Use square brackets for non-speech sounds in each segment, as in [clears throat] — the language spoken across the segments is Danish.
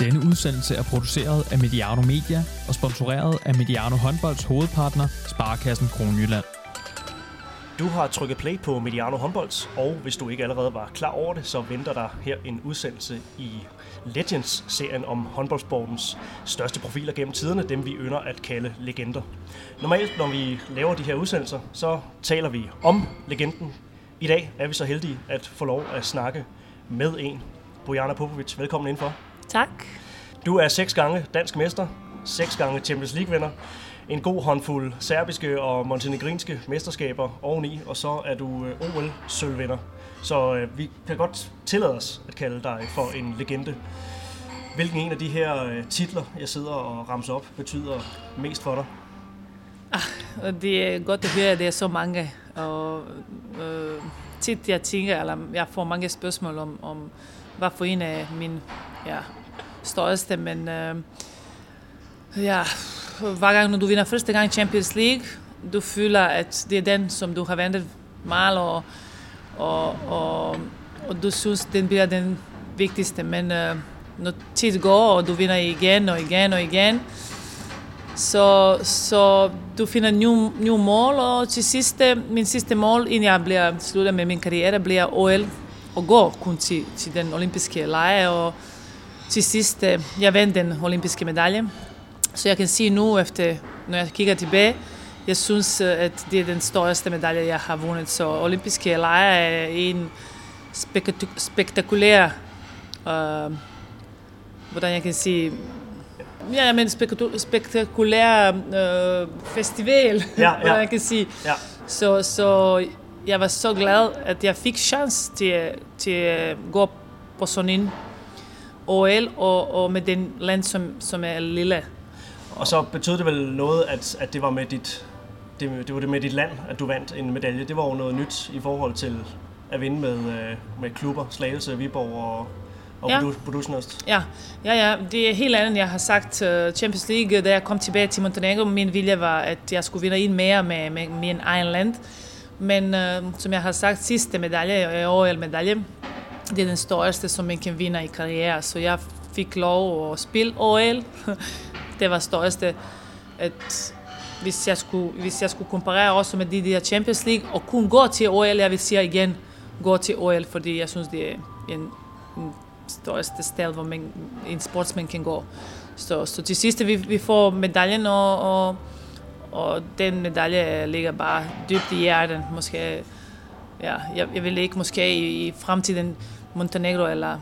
Denne udsendelse er produceret af Mediano Media og sponsoreret af Mediano Håndbolds hovedpartner, Sparkassen Kronjylland. Du har trykket play på Mediano Håndbolds, og hvis du ikke allerede var klar over det, så venter der her en udsendelse i Legends-serien om håndboldsportens største profiler gennem tiderne, dem vi ynder at kalde legender. Normalt, når vi laver de her udsendelser, så taler vi om legenden. I dag er vi så heldige at få lov at snakke med en. Bojana Popovic, velkommen indenfor. Tak. Du er seks gange dansk mester, seks gange Champions League-vinder, en god håndfuld serbiske og montenegrinske mesterskaber oveni, og så er du øh, OL-sølvvinder. Så øh, vi kan godt tillade os at kalde dig for en legende. Hvilken en af de her øh, titler, jeg sidder og ramser op, betyder mest for dig? Ah, det er godt at høre, at det er så mange. Og øh, tit jeg tænker, eller jeg får mange spørgsmål om, om hvad for en af mine ja, største, men øh, ja, hver gang når du vinder første gang Champions League, du føler, at det er den, som du har ventet meget, og, og, og, og du synes, den bliver den vigtigste. Men øh, når tid går, og du vinder igen og igen og igen, så, så du finder nye, nye mål, og til sidste, min sidste mål, inden jeg bliver slutter med min karriere, bliver OL og gå kun til, til den olympiske lege, og til sidst, jeg vandt den olympiske medalje. Så jeg kan sige nu, efter, når jeg kigger tilbage, jeg synes, at det er den største medalje, jeg har vundet. Så olympiske lege er en spektakulær, uh, hvordan jeg kan sige, ja, men spektakulær uh, festival, Ja, ja. [laughs] jeg kan sige. Ja. Så, så jeg var så glad, at jeg fik chance til, til at gå på sådan en OL, og, og med den land, som, som er lille. Og så betød det vel noget, at, at det var med dit det, det var det med dit land, at du vandt en medalje. Det var jo noget nyt i forhold til at vinde med, øh, med klubber, Slagelse, Viborg og, og Ja. ja. Budusnost. Ja, ja, ja, det er helt andet, jeg har sagt. uh, Champions League, da jeg kom tilbage til Montenegro, min vilje var, at jeg skulle vinde en mere med, med min egen land. Men uh, som jeg har sagt, sidste medalje, OL-medalje, det er den største, som man kan vinde i karriere. Så jeg fik lov at spille OL. [laughs] det var største, at hvis jeg skulle, hvis jeg skulle komparere også med de der Champions League, og kun gå til OL, jeg vil sige igen, gå til OL, fordi jeg synes, det er en, en største sted, hvor man, en sportsmand kan gå. Så, så til sidst, vi, vi får medaljen, og, og, og den medalje ligger bare dybt i hjertet. Måske, ja, jeg, jeg vil ikke måske i, i fremtiden Montenegro eller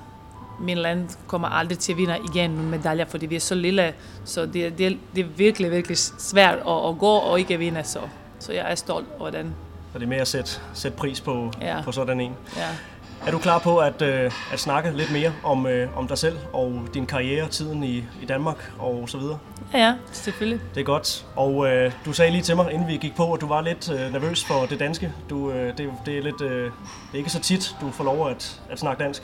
min land kommer aldrig til at vinde igen nogle medaljer, fordi vi er så lille, så det, det, det er virkelig, virkelig svært at, at gå og ikke vinde, så, så jeg er stolt over den. Så det er mere at sætte, sætte pris på, Ja. på sådan en. Ja. Er du klar på at, øh, at snakke lidt mere om, øh, om dig selv og din karriere, tiden i, i Danmark og så videre? ja, ja, selvfølgelig. Det er godt. Og øh, du sagde lige til mig, inden vi gik på, at du var lidt øh, nervøs for det danske. Du, øh, det, det, er lidt, øh, det er ikke så tit, du får lov at, at snakke dansk.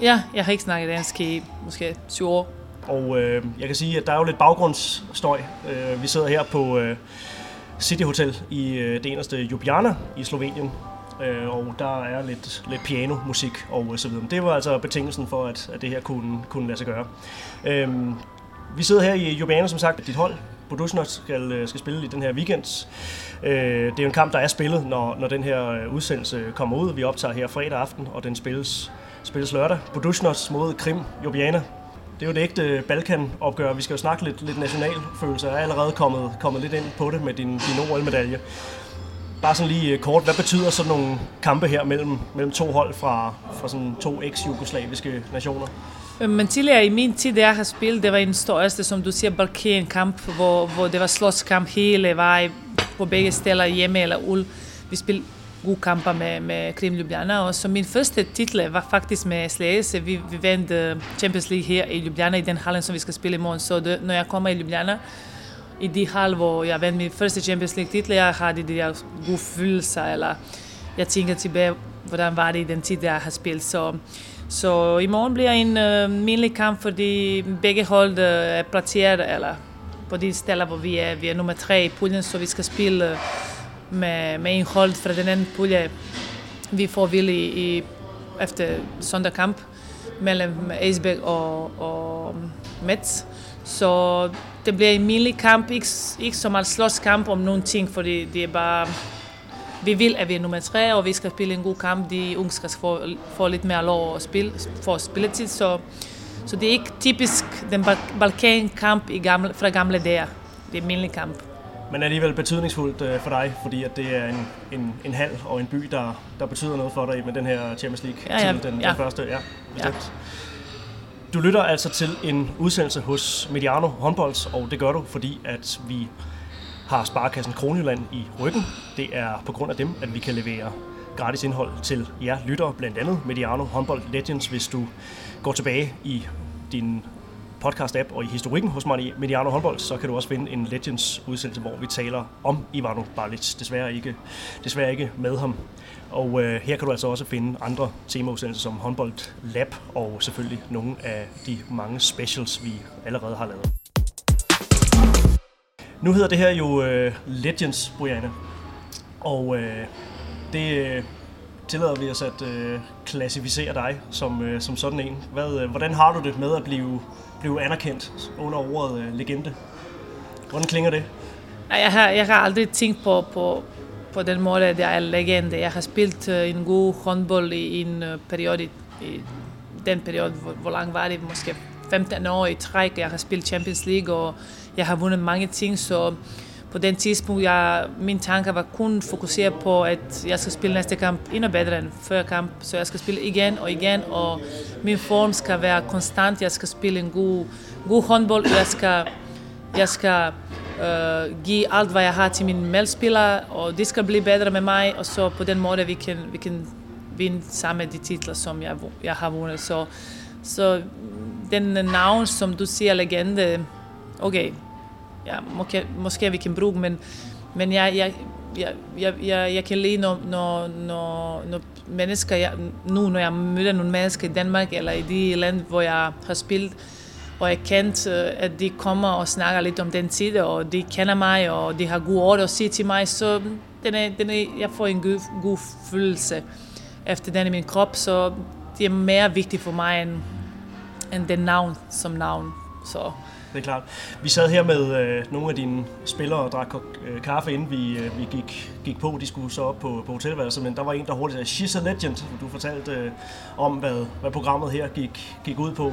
Ja, jeg har ikke snakket dansk i måske 20 år. Og øh, jeg kan sige, at der er jo lidt baggrundsstøj. Øh, vi sidder her på øh, City Hotel i øh, det eneste Ljubljana i Slovenien. Øh, og der er lidt, lidt pianomusik og så videre. Det var altså betingelsen for, at, at det her kunne, kunne lade sig gøre. Øh, vi sidder her i Jubana, som sagt. Dit hold, Bodusnot, skal, øh, skal spille i den her weekend. Øh, det er jo en kamp, der er spillet, når, når den her øh, udsendelse kommer ud. Vi optager her fredag aften, og den spilles, spilles lørdag. Bodusnot mod Krim, Jubana. Det er jo et ægte øh, Balkan-opgør. Vi skal jo snakke lidt, lidt nationalfølelse. Jeg er allerede kommet, kommet lidt ind på det med din, din OL-medalje. Bare sådan lige øh, kort, hvad betyder sådan nogle kampe her mellem, mellem to hold fra, fra sådan to eks-jugoslaviske nationer? Øh, men tidligere i min tid, der jeg har spillet, det var en største, som du siger, Balkan-kamp, hvor, hvor det var slåskamp hele vejen på begge steder, hjemme eller ul. Vi spillede gode kamper med, med Krim Ljubljana, og så min første titel var faktisk med Slagelse. Vi, vi vandt øh, Champions League her i Ljubljana, i den hallen, som vi skal spille i morgen. Så det, når jeg kommer i Ljubljana, i de hal, hvor jeg vandt min første Champions League titel, jeg havde de der gode følelser, eller jeg tænker tilbage, hvordan var det i den tid, jeg har spillet. Så, så i morgen bliver en øh, mindelig kamp, fordi begge hold øh, er placeret, eller på de steder, hvor vi er, vi er nummer tre i puljen, så vi skal spille øh, med, med en hold fra den anden pulje. Vi får ville i, i, efter søndagkamp mellem Eisberg og, og Metz. Så det bliver en mindelig kamp, ikke, ikke så meget slåskamp om nogle ting, fordi det er bare... Vi vil, at vi er nummer tre, og vi skal spille en god kamp. De unge skal få, få lidt mere lov at spille, for spilletid, så, så det er ikke typisk den Balkan-kamp i gamle, fra gamle dage. Det er en mindelig kamp. Men alligevel betydningsfuldt øh, for dig, fordi at det er en, en, en hal og en by, der, der betyder noget for dig med den her Champions League ja, ja, til den, ja. den første. Ja, ja. Du lytter altså til en udsendelse hos Mediano Håndbolds, og det gør du, fordi at vi har Sparkassen Kronjylland i ryggen. Det er på grund af dem, at vi kan levere gratis indhold til jer lyttere, blandt andet Mediano Håndbold Legends, hvis du går tilbage i din podcast-app og i historikken hos Mediano Håndbold, så kan du også finde en Legends udsendelse, hvor vi taler om Ivano Balic. Desværre ikke, desværre ikke med ham. Og øh, her kan du altså også finde andre temaudsendelser som Håndbold Lab og selvfølgelig nogle af de mange specials, vi allerede har lavet. Nu hedder det her jo øh, Legends, Brianne. Og øh, det øh, tillader vi os at øh, klassificere dig som, øh, som sådan en. Hvad, øh, hvordan har du det med at blive, blive anerkendt under ordet øh, legende? Hvordan klinger det? Jeg har, jeg har aldrig tænkt på, på, på den måde, at jeg er legende. Jeg har spillet øh, en god håndbold i en uh, periode, i den periode, hvor, hvor lang var det? Måske 15 år i træk. Jeg har spillet Champions League, og jeg har vundet mange ting, så på den tidspunkt, jeg, min tanke var kun fokuseret på, at jeg skal spille næste kamp endnu bedre end før kamp, så jeg skal spille igen og igen, og min form skal være konstant, jeg skal spille en god, god håndbold, jeg skal, jeg skal øh, give alt, hvad jeg har til mine medspillere, og de skal blive bedre med mig, og så på den måde, vi kan, vi kan vinde sammen de titler, som jeg, jeg har vundet. Så, så den navn, som du siger, legende, okay, ja, måske, måske vi kan bruge, men, men jeg, jeg, jeg, jeg, jeg, jeg kan lide, når, når, når, når mennesker, jeg, nu når jeg møder nogle mennesker i Danmark, eller i de lande, hvor jeg har spillet, og jeg kendt, øh, at de kommer og snakker lidt om den tid, og de kender mig, og de har gode ord at sige til mig, så den er, den er, jeg får en god, god følelse efter den i min krop, så det er mere vigtigt for mig end, end den navn som navn. Så. Det er klart. Vi sad her med øh, nogle af dine spillere og drak øh, kaffe, inden vi, øh, vi gik, gik på. De skulle så op på, på hotelværelset, men der var en, der hurtigt sagde, She's a legend. Du fortalte øh, om, hvad, hvad programmet her gik, gik ud på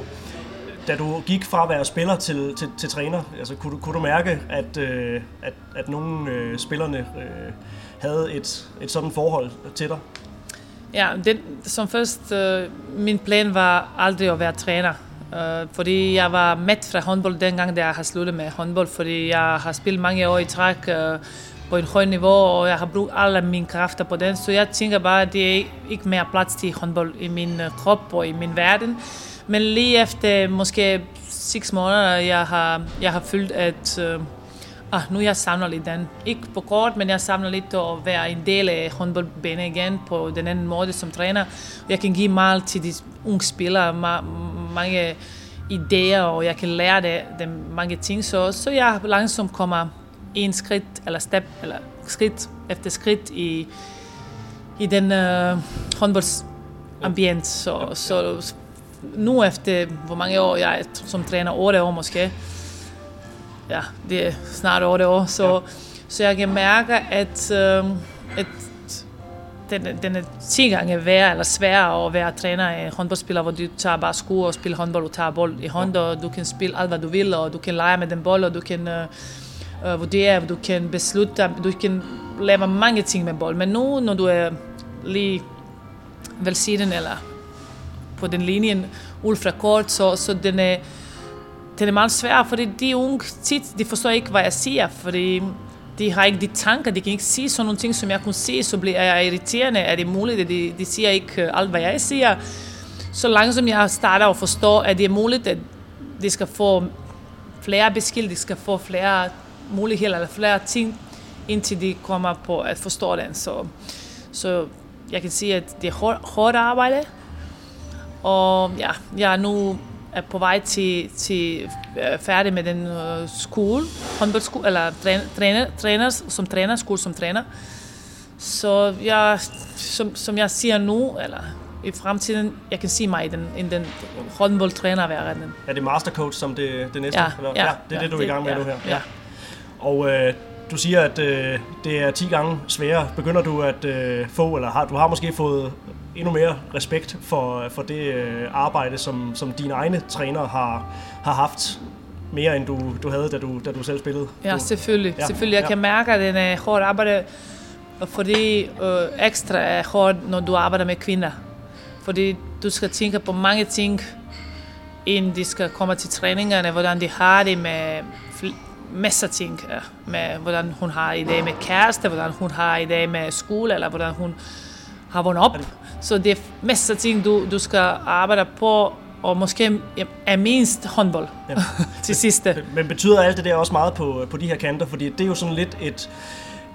da du gik fra at være spiller til, til, til træner, altså, kunne, du, kunne du mærke, at, øh, at, at nogle øh, spillerne øh, havde et, et sådan forhold til dig? Ja, den, som først, øh, min plan var aldrig at være træner. Øh, fordi jeg var med fra håndbold dengang, da jeg har sluttet med håndbold, fordi jeg har spillet mange år i træk øh, på et højt niveau, og jeg har brugt alle mine kræfter på den, så jeg tænker bare, at det er ikke mere plads til håndbold i min øh, krop og i min verden. Men lige efter måske 6 måneder, jeg har, jeg har følt, at øh, ah, nu jeg samler lidt den. Ikke på kort, men jeg samler lidt at være en del af håndboldbanen igen på den anden måde som træner. Jeg kan give meget til de unge spillere, ma- mange idéer, og jeg kan lære det, dem mange ting. Så, så jeg langsomt kommer en skridt, eller step, eller skridt efter skridt i, i den uh, håndboldambience. Så, så nu efter, hvor mange år jeg er som træner, 8 år måske, ja, det er snart 8 år, så, ja. så jeg kan mærke, at, øh, at den, den er 10 gange værre eller sværere at være træner af håndboldspiller, hvor du tager bare sko og spiller håndbold og tager bold i hånd, og du kan spille alt, hvad du vil, og du kan lege med den bold, og du kan øh, øh vurdere, du kan beslutte, du kan lave mange ting med bold. Men nu, når du er lige velsigen eller på den linjen ultrakort, så, så den er, den er meget svær, fordi de unge tit, de forstår ikke, hvad jeg siger, fordi de har ikke de tanker, de kan ikke sige sådan nogle ting, som jeg kunne sige, så bliver jeg irriterende. Er det muligt, at de, de siger ikke øh, alt, hvad jeg siger? Så langsomt jeg starter at forstå, at det er muligt, at de skal få flere besked, de skal få flere muligheder eller flere ting, indtil de kommer på at forstå den. Så, så jeg kan sige, at det er hårdt arbejde, og ja, jeg er nu er på vej til, til uh, færdig med den uh, skole, håndboldskole, eller træner, træner, træner, som træner, skole som træner. Så jeg, som, som jeg siger nu, eller i fremtiden, jeg kan sige mig i den, i den håndboldtrænerverdenen. Er det mastercoach som det, det næste? Ja, eller? ja, ja, det er ja, det, du er i gang med ja, nu her. Ja. Og øh, du siger, at øh, det er 10 gange sværere. Begynder du at øh, få, eller har, du har måske fået endnu mere respekt for, for det øh, arbejde, som, som dine egne trænere har, har haft, mere end du, du havde, da du, da du selv spillede? Ja, du, selvfølgelig. Ja, selvfølgelig. Jeg ja. kan mærke, at den er hårdt arbejde, fordi øh, ekstra er hårdt, når du arbejder med kvinder. Fordi du skal tænke på mange ting, inden de skal komme til træningerne, hvordan de har det med masser af ting. Med, hvordan hun har i dag med kæreste, hvordan hun har i dag med skole, eller hvordan hun har vundet op. Så det er masser af ting, du, du skal arbejde på, og måske er mindst håndbold Ja. [laughs] til sidste. Men betyder alt det der også meget på, på de her kanter? Fordi det er jo sådan lidt et,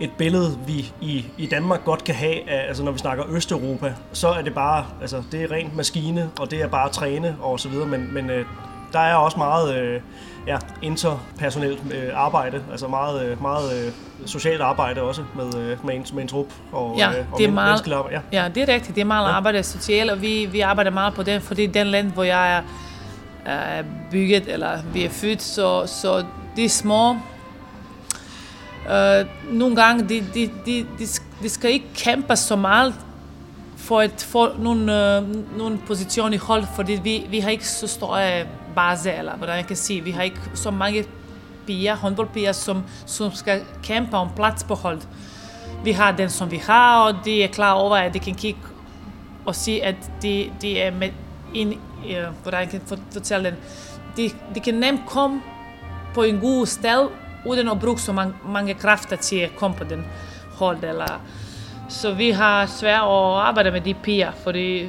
et billede, vi i, i Danmark godt kan have, af, altså når vi snakker Østeuropa, så er det bare, altså det er rent maskine, og det er bare træne og så videre, men, men øh, der er også meget øh, ja, interpersonelt øh, arbejde, altså meget, øh, meget øh, socialt arbejde også med, øh, med, en, med en trup og, Ja, øh, og det er meget- arbejde. Ja. Ja, det er rigtigt. Det er meget Ja. arbejde socialt, og vi, vi arbejder meget på den, fordi den land, hvor jeg er, er bygget, eller vi er født, så, så de små, øh, nogle gange, de, de, de, de, de skal ikke kæmpe så meget for at få nogle, øh, nogle position i hold, fordi vi, vi har ikke så stor øh, base, eller hvordan jeg kan sige, vi har ikke så mange piger, håndboldpiger, som, som skal kæmpe om plads på hold. Vi har den, som vi har, og de er klar over, at de kan kigge og sige, at de, de er med ind, øh, hvordan jeg kan fortælle den, de, de kan nemt komme på en god sted, uden at bruge så mange, mange kræfter til at komme på den hold. Eller. Så vi har svært at arbejde med de piger, fordi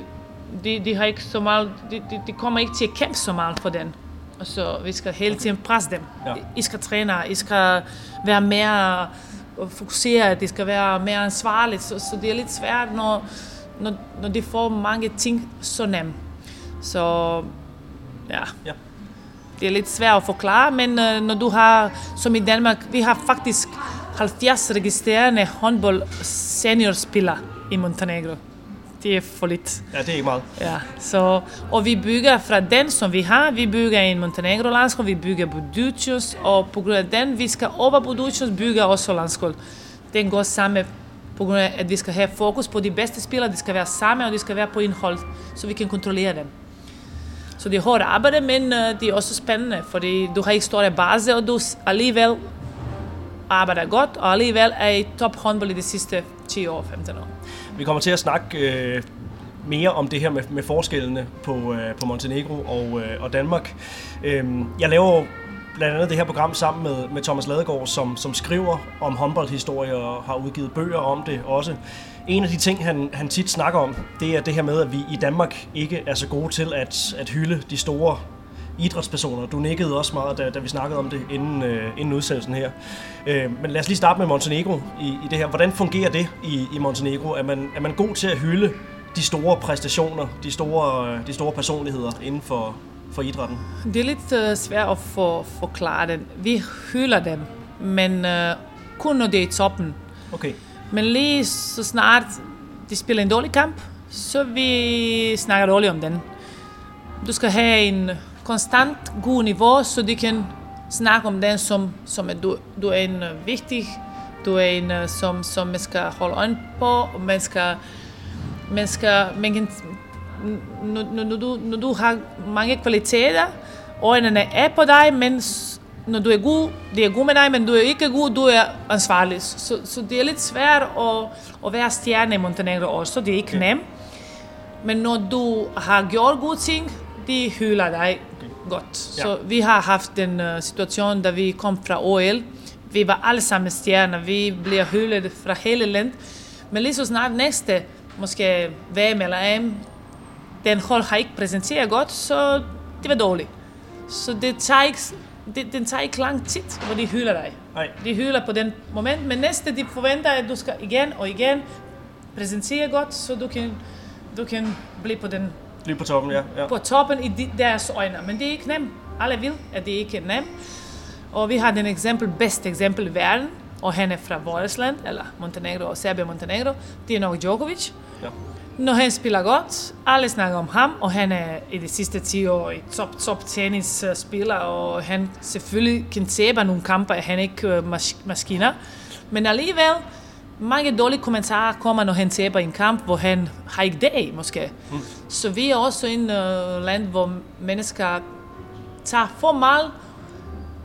de, de, har ikke så meget, de, de, de kommer ikke til at kæmpe så meget for den. Og så vi skal hele tiden presse dem. Ja. I skal træne, I skal være mere fokuseret, det skal være mere ansvarligt. Så, så det er lidt svært, når, når, når de får mange ting så nemt. Så ja, Ja. det er lidt svært at forklare, men øh, når du har, som i Danmark, vi har faktisk 70 registrerende håndbold seniorspillere i Montenegro. Det er for lidt. ja, det er ikke meget. Ja, så, og vi bygger fra den, som vi har, vi bygger en Montenegro landskab, vi bygger Budućnost, og på grund af den, vi skal over Budućnost bygge også landskab. Den går sammen på grund af, at vi skal have fokus på de bedste spillere, de skal være sammen, og de skal være på indhold, så vi kan kontrollere dem. Så det er hårdt arbejde, men uh, det er også spændende, fordi du har ikke større base, og du alligevel arbejder godt, og alligevel er i top håndbold i de sidste 10 år, 15 år. Vi kommer til at snakke øh, mere om det her med, med forskellene på, øh, på Montenegro og, øh, og Danmark. Øh, jeg laver blandt andet det her program sammen med, med Thomas Ladegaard, som, som skriver om håndboldhistorie og har udgivet bøger om det også. En af de ting, han, han tit snakker om, det er det her med, at vi i Danmark ikke er så gode til at, at hylde de store idrætspersoner. Du nikkede også meget, da, da vi snakkede om det inden, øh, inden udsendelsen her. Øh, men lad os lige starte med Montenegro i, i det her. Hvordan fungerer det i, i Montenegro? Er man, er man god til at hylde de store præstationer, de store, øh, de store personligheder inden for, for idrætten? Det er lidt uh, svært at for, forklare det. Vi hylder dem, men uh, kun når det er i toppen. Okay, Men lige så snart de spiller en dårlig kamp, så vi snakker dårligt om den. Du skal have en konstant god niveau, så de kan snakke om den, som, som at du, du er en uh, vigtig, du er en, uh, som, som man skal holde øje på, og man skal, man skal, man kan, når, når, du, når du har mange kvaliteter, øjnene er på dig, men når du er god, det er god med dig, men du er ikke god, du er ansvarlig. Så, så det er lidt svært at, at være stjerne i Montenegro også, det er ikke nemt. Men når du har gjort gode ting, de hylder dig godt. Så vi har haft en uh, situation, da vi kom fra OL. Vi var alle sammen stjerner, vi blev hyldet fra hele landet. Men lige så snart næste, måske VM eller AM, den hold har ikke præsenteret godt, så det var dårligt. Så det tager ikke, det, den tager ikke lang tid, hvor de hylder dig. nej. De hylder på den moment, men næste de forventer, at du skal igen og igen præsentere godt, så du kan, du kan blive på, den, Lige på toppen, ja. ja. på toppen i de, deres øjne. Men det er ikke nemt. Alle vil, at det ikke er nemt. Og vi har den eksempel, bedste eksempel i verden, og han er fra vores land, eller Montenegro og Serbien Montenegro, det er Novak Djokovic. Ja. Når han spiller godt, alle snakker om ham, og han er i de sidste 10 år i top, top tennisspiller, og han selvfølgelig kan tabe nogle kampe, han er ikke mas- maskiner. Men alligevel, mange dårlige kommentarer kommer, når han taber en kamp, hvor han har ikke dag, måske. Mm. Så vi er også en uh, land, hvor mennesker tager for meget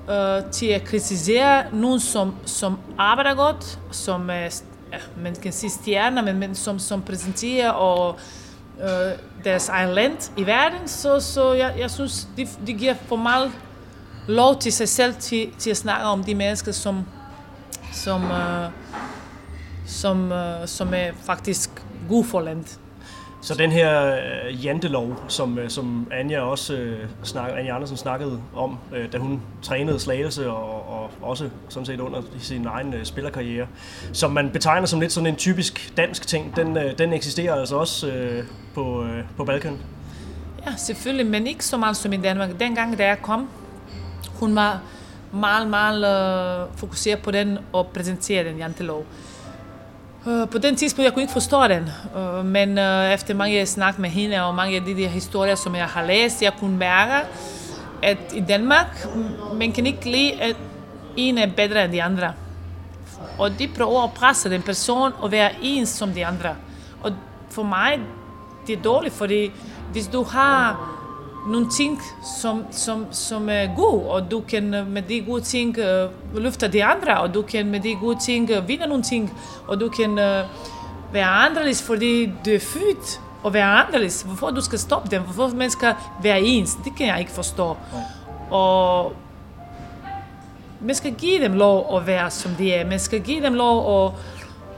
uh, til at kritisere nogen, som, som arbejder godt, som er, ja, man kan sige stjerner, men, men som, som præsenterer og uh, deres egen land i verden, så, så jeg, jeg synes, de, de giver for meget lov til sig selv til, til at snakke om de mennesker, som, som, uh, som, uh, som er faktisk gode for landet. Så den her øh, jantelov, som, øh, som Anja også øh, snak, Anja Andersen snakkede om, øh, da hun trænede slagelse og, og også sådan set under sin egen øh, spillerkarriere, som man betegner som lidt sådan en typisk dansk ting, den, øh, den eksisterer altså også øh, på, øh, på Balkan. Ja, selvfølgelig, men ikke så meget som i Danmark. Dengang, da jeg kom, hun var meget, meget øh, fokuseret på den og præsentere den jantelov. Øh, Øh, på den tidspunkt, jeg kunne ikke forstå den, øh, men øh, efter mange snak med hende og mange af de der historier, som jeg har læst, jeg kunne mærke, at i Danmark, man kan ikke lide, at en er bedre end de andre. Og de prøver at presse den person og være ens som de andre. Og for mig, det er dårligt, fordi hvis du har nogle ting, som, som, som er gode, og du kan med de gode ting uh, løfte de andre, og du kan med de gode ting uh, vinde nogle ting, og du kan uh, være anderledes, fordi du er født og være anderledes. Hvorfor du skal stoppe dem? Hvorfor skal være ens? Det kan jeg ikke forstå. Og man skal give dem lov at være, som de er. Man skal give dem lov at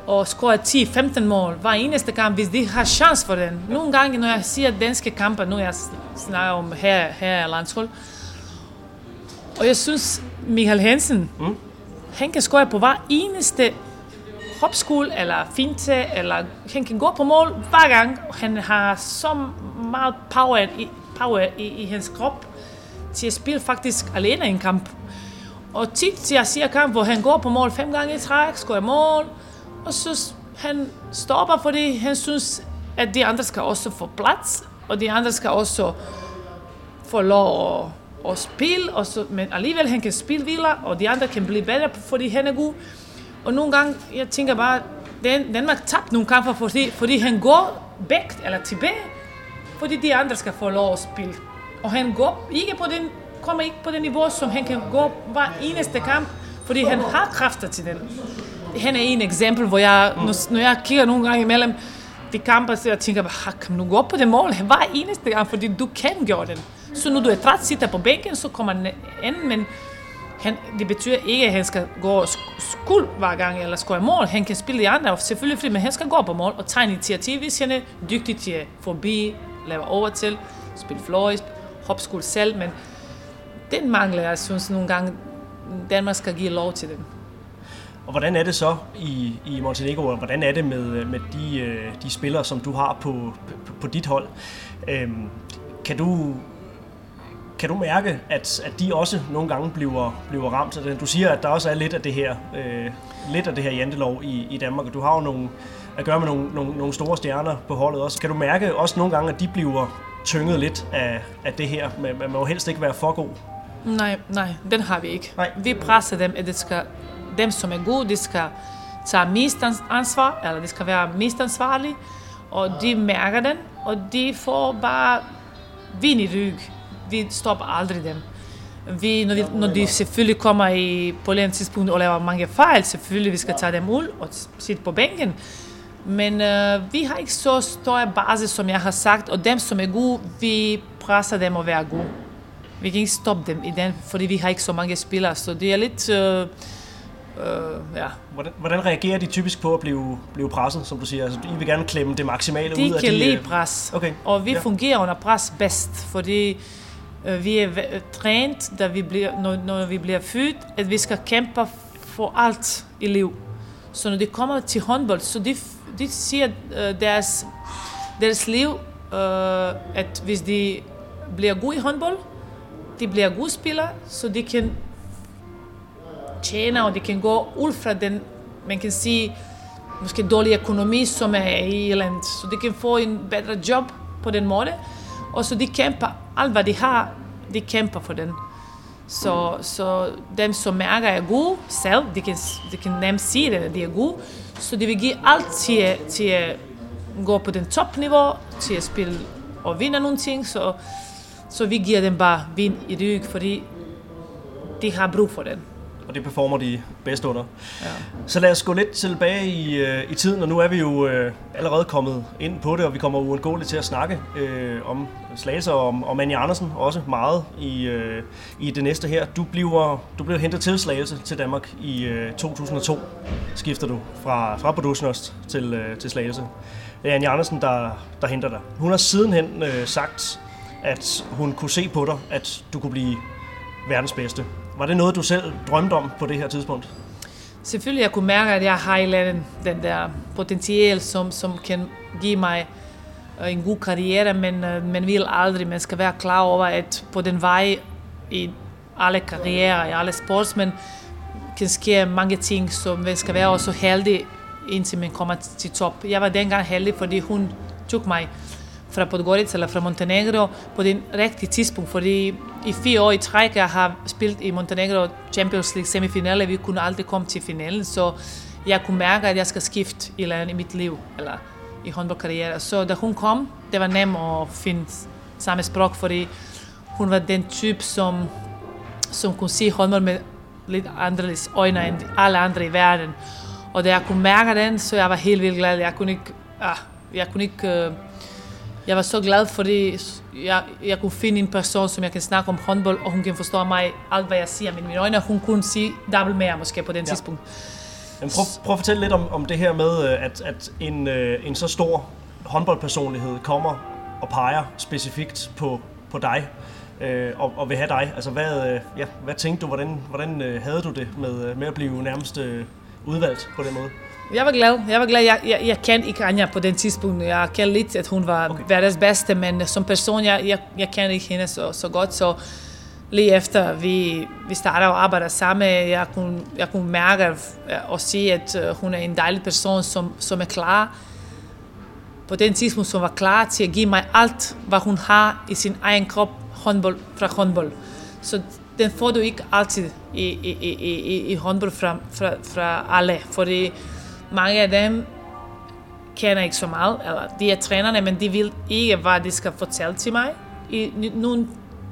og score 10-15 mål hver eneste kamp, hvis de har chance for den. Nogle gange, når jeg siger danske kampe, nu jeg snakker om her, her landshold, og jeg synes, Michael Hansen, mm. han kan score på hver eneste hopskul, eller finte, eller han kan gå på mål hver gang, og han har så meget power i, power i, i hans krop, til at spille faktisk alene en kamp. Og tit til jeg siger kamp, hvor han går på mål fem gange i træk, scorer mål, og så han stopper, fordi han synes, at de andre skal også få plads, og de andre skal også få lov at, at spille, og så, men alligevel han kan spille videre, og de andre kan blive bedre, fordi han er god. Og nogle gange, jeg tænker bare, den, Danmark tabte nogle kampe, fordi, fordi han går væk eller tilbage, fordi de andre skal få lov at spille. Og han går ikke på den, kommer ikke på det niveau, som han kan gå hver eneste kamp, fordi han har kræfter til den han er en eksempel, hvor jeg, når, når jeg kigger nogle gange imellem de kampe, så jeg tænker bare, kan du gå på det mål hver eneste gang, fordi du kan gøre det. Så når du er træt, sitter på bænken, så kommer han ind, men han, det betyder ikke, at han skal gå skuld hver gang eller score mål. Han kan spille de andre, selvfølgelig fordi, men han skal gå på mål og tage initiativ, hvis han er dygtig til at forbi, lave over til, spille fløjs, hopskuld selv, men den mangler jeg synes nogle gange, Danmark skal give lov til den. Og hvordan er det så i, i Montenegro, og hvordan er det med, med de, øh, de spillere, som du har på, på, på dit hold? Øhm, kan du kan du mærke, at, at de også nogle gange bliver, bliver ramt af det? Du siger, at der også er lidt af det her, øh, lidt af det her jantelov i, i Danmark, og du har jo nogle, at gøre med nogle, nogle, nogle store stjerner på holdet også. Kan du mærke også nogle gange, at de bliver tynget lidt af, af det her? Man, man må jo helst ikke være for god. Nej, nej, den har vi ikke. Nej. Vi presser dem, at det skal dem som er gode, de skal tage mest ansvar, eller de skal være mest ansvarlige, og de mærker den, og de får bare vind i ryg. Vi stopper aldrig dem. Vi, når, de, når de selvfølgelig kommer i, på et tidspunkt og laver mange fejl, selvfølgelig vi skal tage dem ud og sidde på bænken. Men øh, vi har ikke så stor base, som jeg har sagt, og dem, som er gode, vi presser dem at være gode. Vi kan ikke stoppe dem i den, fordi vi har ikke så mange spillere, så det er lidt... Øh, Øh, ja. hvordan, hvordan reagerer de typisk på at blive, blive presset, som du siger? Altså, I vil gerne klemme det maksimale de ud af de... kan lide pres, okay. og vi ja. fungerer under pres bedst, fordi øh, vi er trænet, da vi bliver, når, når vi bliver født, at vi skal kæmpe for alt i liv. Så når de kommer til håndbold, så de, de siger øh, deres, deres liv, øh, at hvis de bliver gode i håndbold, de bliver gode spillere, så de kan tjene, og de kan gå ud fra den, man kan sige, måske dårlig økonomi, som er i Irland. Så de kan få en bedre job på den måde. Og så de kæmper, alt hvad de har, de kæmper for den. Så, så dem, som mærker er gode selv, de kan, de kan nemt sige det, at de er gode. Så de vil give alt til, til at gå på den topniveau, til at spille og vinde nogle ting. Så, så vi giver dem bare vind i ryg, fordi de har brug for den. Og det performer de bedst under. Ja. Så lad os gå lidt tilbage i, øh, i tiden, og nu er vi jo øh, allerede kommet ind på det, og vi kommer uundgåeligt til at snakke øh, om Slagelse og om, om Annie Andersen også meget i, øh, i det næste her. Du bliver, du bliver hentet til Slagelse til Danmark i øh, 2002, skifter du fra, fra Bodusnost til, øh, til Slagelse. Det er Annie Andersen, der, der henter dig. Hun har sidenhen øh, sagt, at hun kunne se på dig, at du kunne blive verdens bedste. Var det noget, du selv drømte om på det her tidspunkt? Selvfølgelig, jeg kunne mærke, at jeg har den, den der potentiale, som, som kan give mig øh, en god karriere, men øh, man vil aldrig, man skal være klar over, at på den vej i alle karrierer, i alle sportsmænd, kan ske mange ting, som man skal være også heldig, indtil man kommer til top. Jeg var dengang heldig, fordi hun tog mig fra Podgorica eller fra Montenegro på den rigtige tidspunkt, fordi i fire år i træk, jeg har spillet i Montenegro Champions League semifinale, vi kunne aldrig komme til finalen, så jeg kunne mærke, at jeg skal skifte i, i mit liv, eller i håndboldkarriere. Så da hun kom, det var nemt at finde samme sprog, fordi hun var den type, som, som kunne se håndbold med lidt anderledes øjne end alle andre i verden. Og da jeg kunne mærke den, så jeg var helt vildt glad. Jeg kunne ikke, ah, jeg kunne ikke uh, jeg var så glad, fordi jeg, jeg kunne finde en person, som jeg kan snakke om håndbold, og hun kan forstå mig alt, hvad jeg siger med mine øjne. Hun kunne sige dobbelt mere måske på den ja. tidspunkt. Men prøv, prøv at fortælle lidt om, om det her med, øh, at, at en, øh, en så stor håndboldpersonlighed kommer og peger specifikt på, på dig øh, og, og vil have dig. Altså, hvad, øh, ja, hvad tænkte du, hvordan, hvordan øh, havde du det med, med at blive nærmest øh, udvalgt på den måde? Jeg var glad. Jeg var glad. Jeg, jeg, jeg kendte ikke Anja på den tidspunkt. Jeg kendte lidt, at hun var okay. verdens bedste, men som person, jeg, jeg, jeg kendte ikke hende så, så godt, så lige efter vi, vi startede at arbejde sammen, jeg kunne, jeg kunne mærke og se, at øh, hun er en dejlig person, som, som er klar på den tidspunkt, som var klar til at give mig alt, hvad hun har i sin egen krop håndbold, fra håndbold. Så den får du ikke altid i, i, i, i, i håndbold fra, fra, fra alle, fordi mange af dem kender ikke så meget, eller de er trænerne, men de vil ikke, hvad de skal fortælle til mig. I nogen,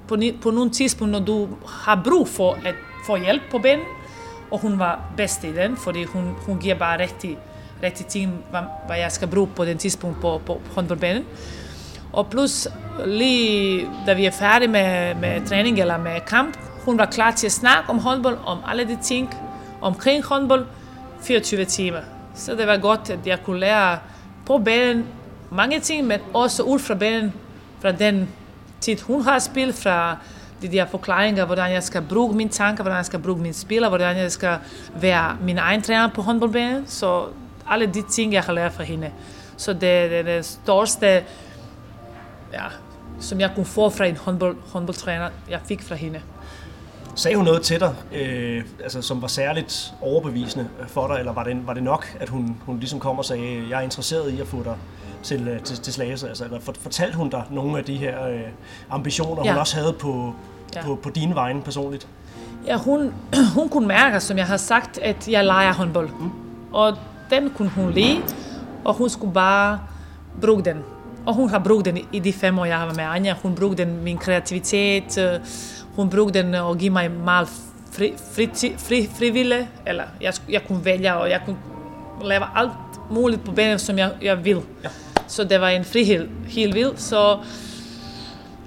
på, på nogle tidspunkt, når du har brug for at få hjælp på ben, og hun var bedst i den, fordi hun, hun giver bare rigtig, rigtig ting, hvad, hvad jeg skal bruge på den tidspunkt på, på håndboldbanen. Og plus, lige da vi er færdige med, med træning eller med kamp, hun var klar til at snakke om håndbold, om alle de ting omkring håndbold, 24 timer. Så det var godt, at jeg kunne lære på banen mange ting, men også ud fra banen, fra den tid, hun har spillet, fra de der forklaringer, hvordan jeg skal bruge mine tanker, hvordan jeg skal bruge mine spiller, hvordan jeg skal være min egen træner på håndboldbanen. Så alle de ting, jeg har lært fra hende. Så det er det største, ja, som jeg kunne få fra en håndbold, håndboldtræner, jeg fik fra hende. Sagde hun noget til dig, øh, altså, som var særligt overbevisende for dig, eller var det, var det nok, at hun, hun ligesom kom og sagde, jeg er interesseret i at få dig til, øh, til, til Slagelse? Altså, eller fortalte hun dig nogle af de her øh, ambitioner, ja. hun også havde på, ja. på, på dine vegne personligt? Ja, hun, [clears throat] hun kunne mærke, som jeg har sagt, at jeg leger håndbold. Mm. Og den kunne hun lide, og hun skulle bare bruge den. Og hun har brugt den i de fem år, jeg har været med Anja. Hun brugte den min kreativitet, øh, hun brugte den og give mig meget fri, fri, fri, frivillig, eller jeg, jeg kunne vælge, og jeg kunne lave alt muligt på banen, som jeg, jeg vil. Ja. Så det var en frihed, helt vildt. Så,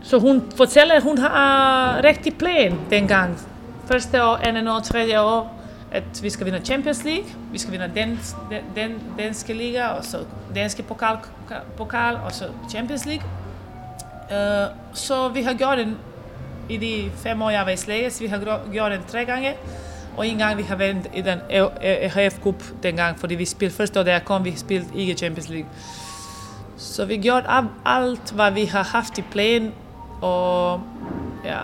så hun fortæller, at hun har rigtig plan dengang. Første år, anden år, tredje år, at vi skal vinde Champions League, vi skal vinde den, den, den danske liga, og så danske pokal, pokal og så Champions League. Uh, så vi har gjort en i de fem år jeg var i Slagelse, vi har gjort den tre gange. Og en gang vi har været i den EHF Cup dengang, fordi vi spillede første år, der kom, vi spillede ikke Champions League. Så vi gjorde alt, hvad vi har haft i plan, og ja,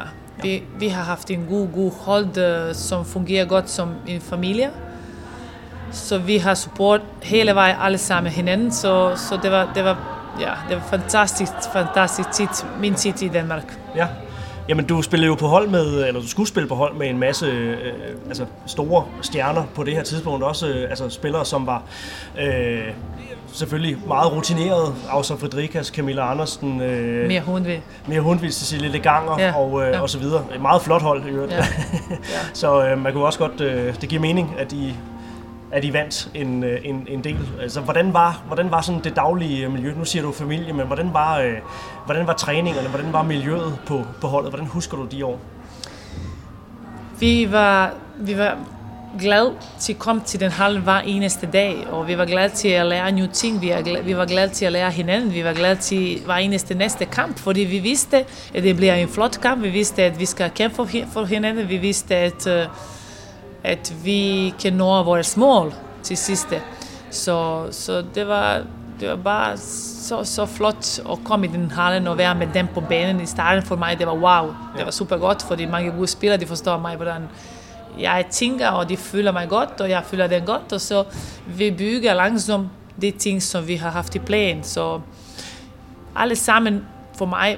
Vi, vi har haft en god, god hold, øh, som fungerer godt som en familie. Så vi har support hele vejen alle sammen hinanden, så, så det var, det var, ja, det var fantastisk, fantastisk tid, min tid i Danmark. Ja. Jamen, du spillede jo på hold med, eller du skulle spille på hold med en masse øh, altså store stjerner på det her tidspunkt. Også øh, altså spillere, som var øh, selvfølgelig meget rutineret. Ausa Fredrikas, Camilla Andersen. Øh, Mere Hundvig. Mere Hundvig, Cecilie Leganger ja, og, øh, ja. og så videre. Et meget flot hold i øvrigt. Ja. [laughs] ja. så øh, man kunne også godt, øh, det giver mening, at I at I vandt en, øh, en, en del. Altså, hvordan var, hvordan var sådan det daglige øh, miljø? Nu siger du familie, men hvordan var, øh, hvordan var træningerne? Hvordan var miljøet på, på holdet? Hvordan husker du de år? Vi var, vi var glade til at komme til den halv hver eneste dag, og vi var glade til at lære nye ting. Vi, er, vi var glade til at lære hinanden. Vi var glade til hver eneste næste kamp, fordi vi vidste, at det bliver en flot kamp. Vi vidste, at vi skal kæmpe for hinanden. Vi vidste, at uh, at vi kan nå vores mål til sidste. Så, så det, var, det var bare så, så flot at komme i den hallen og være med dem på banen i starten. For mig det var wow. Det var super godt, fordi mange gode spillere de forstår mig, hvordan jeg tænker, og de føler mig godt, og jeg føler den godt. Og så vi bygger langsomt de ting, som vi har haft i planen. Så alle sammen for mig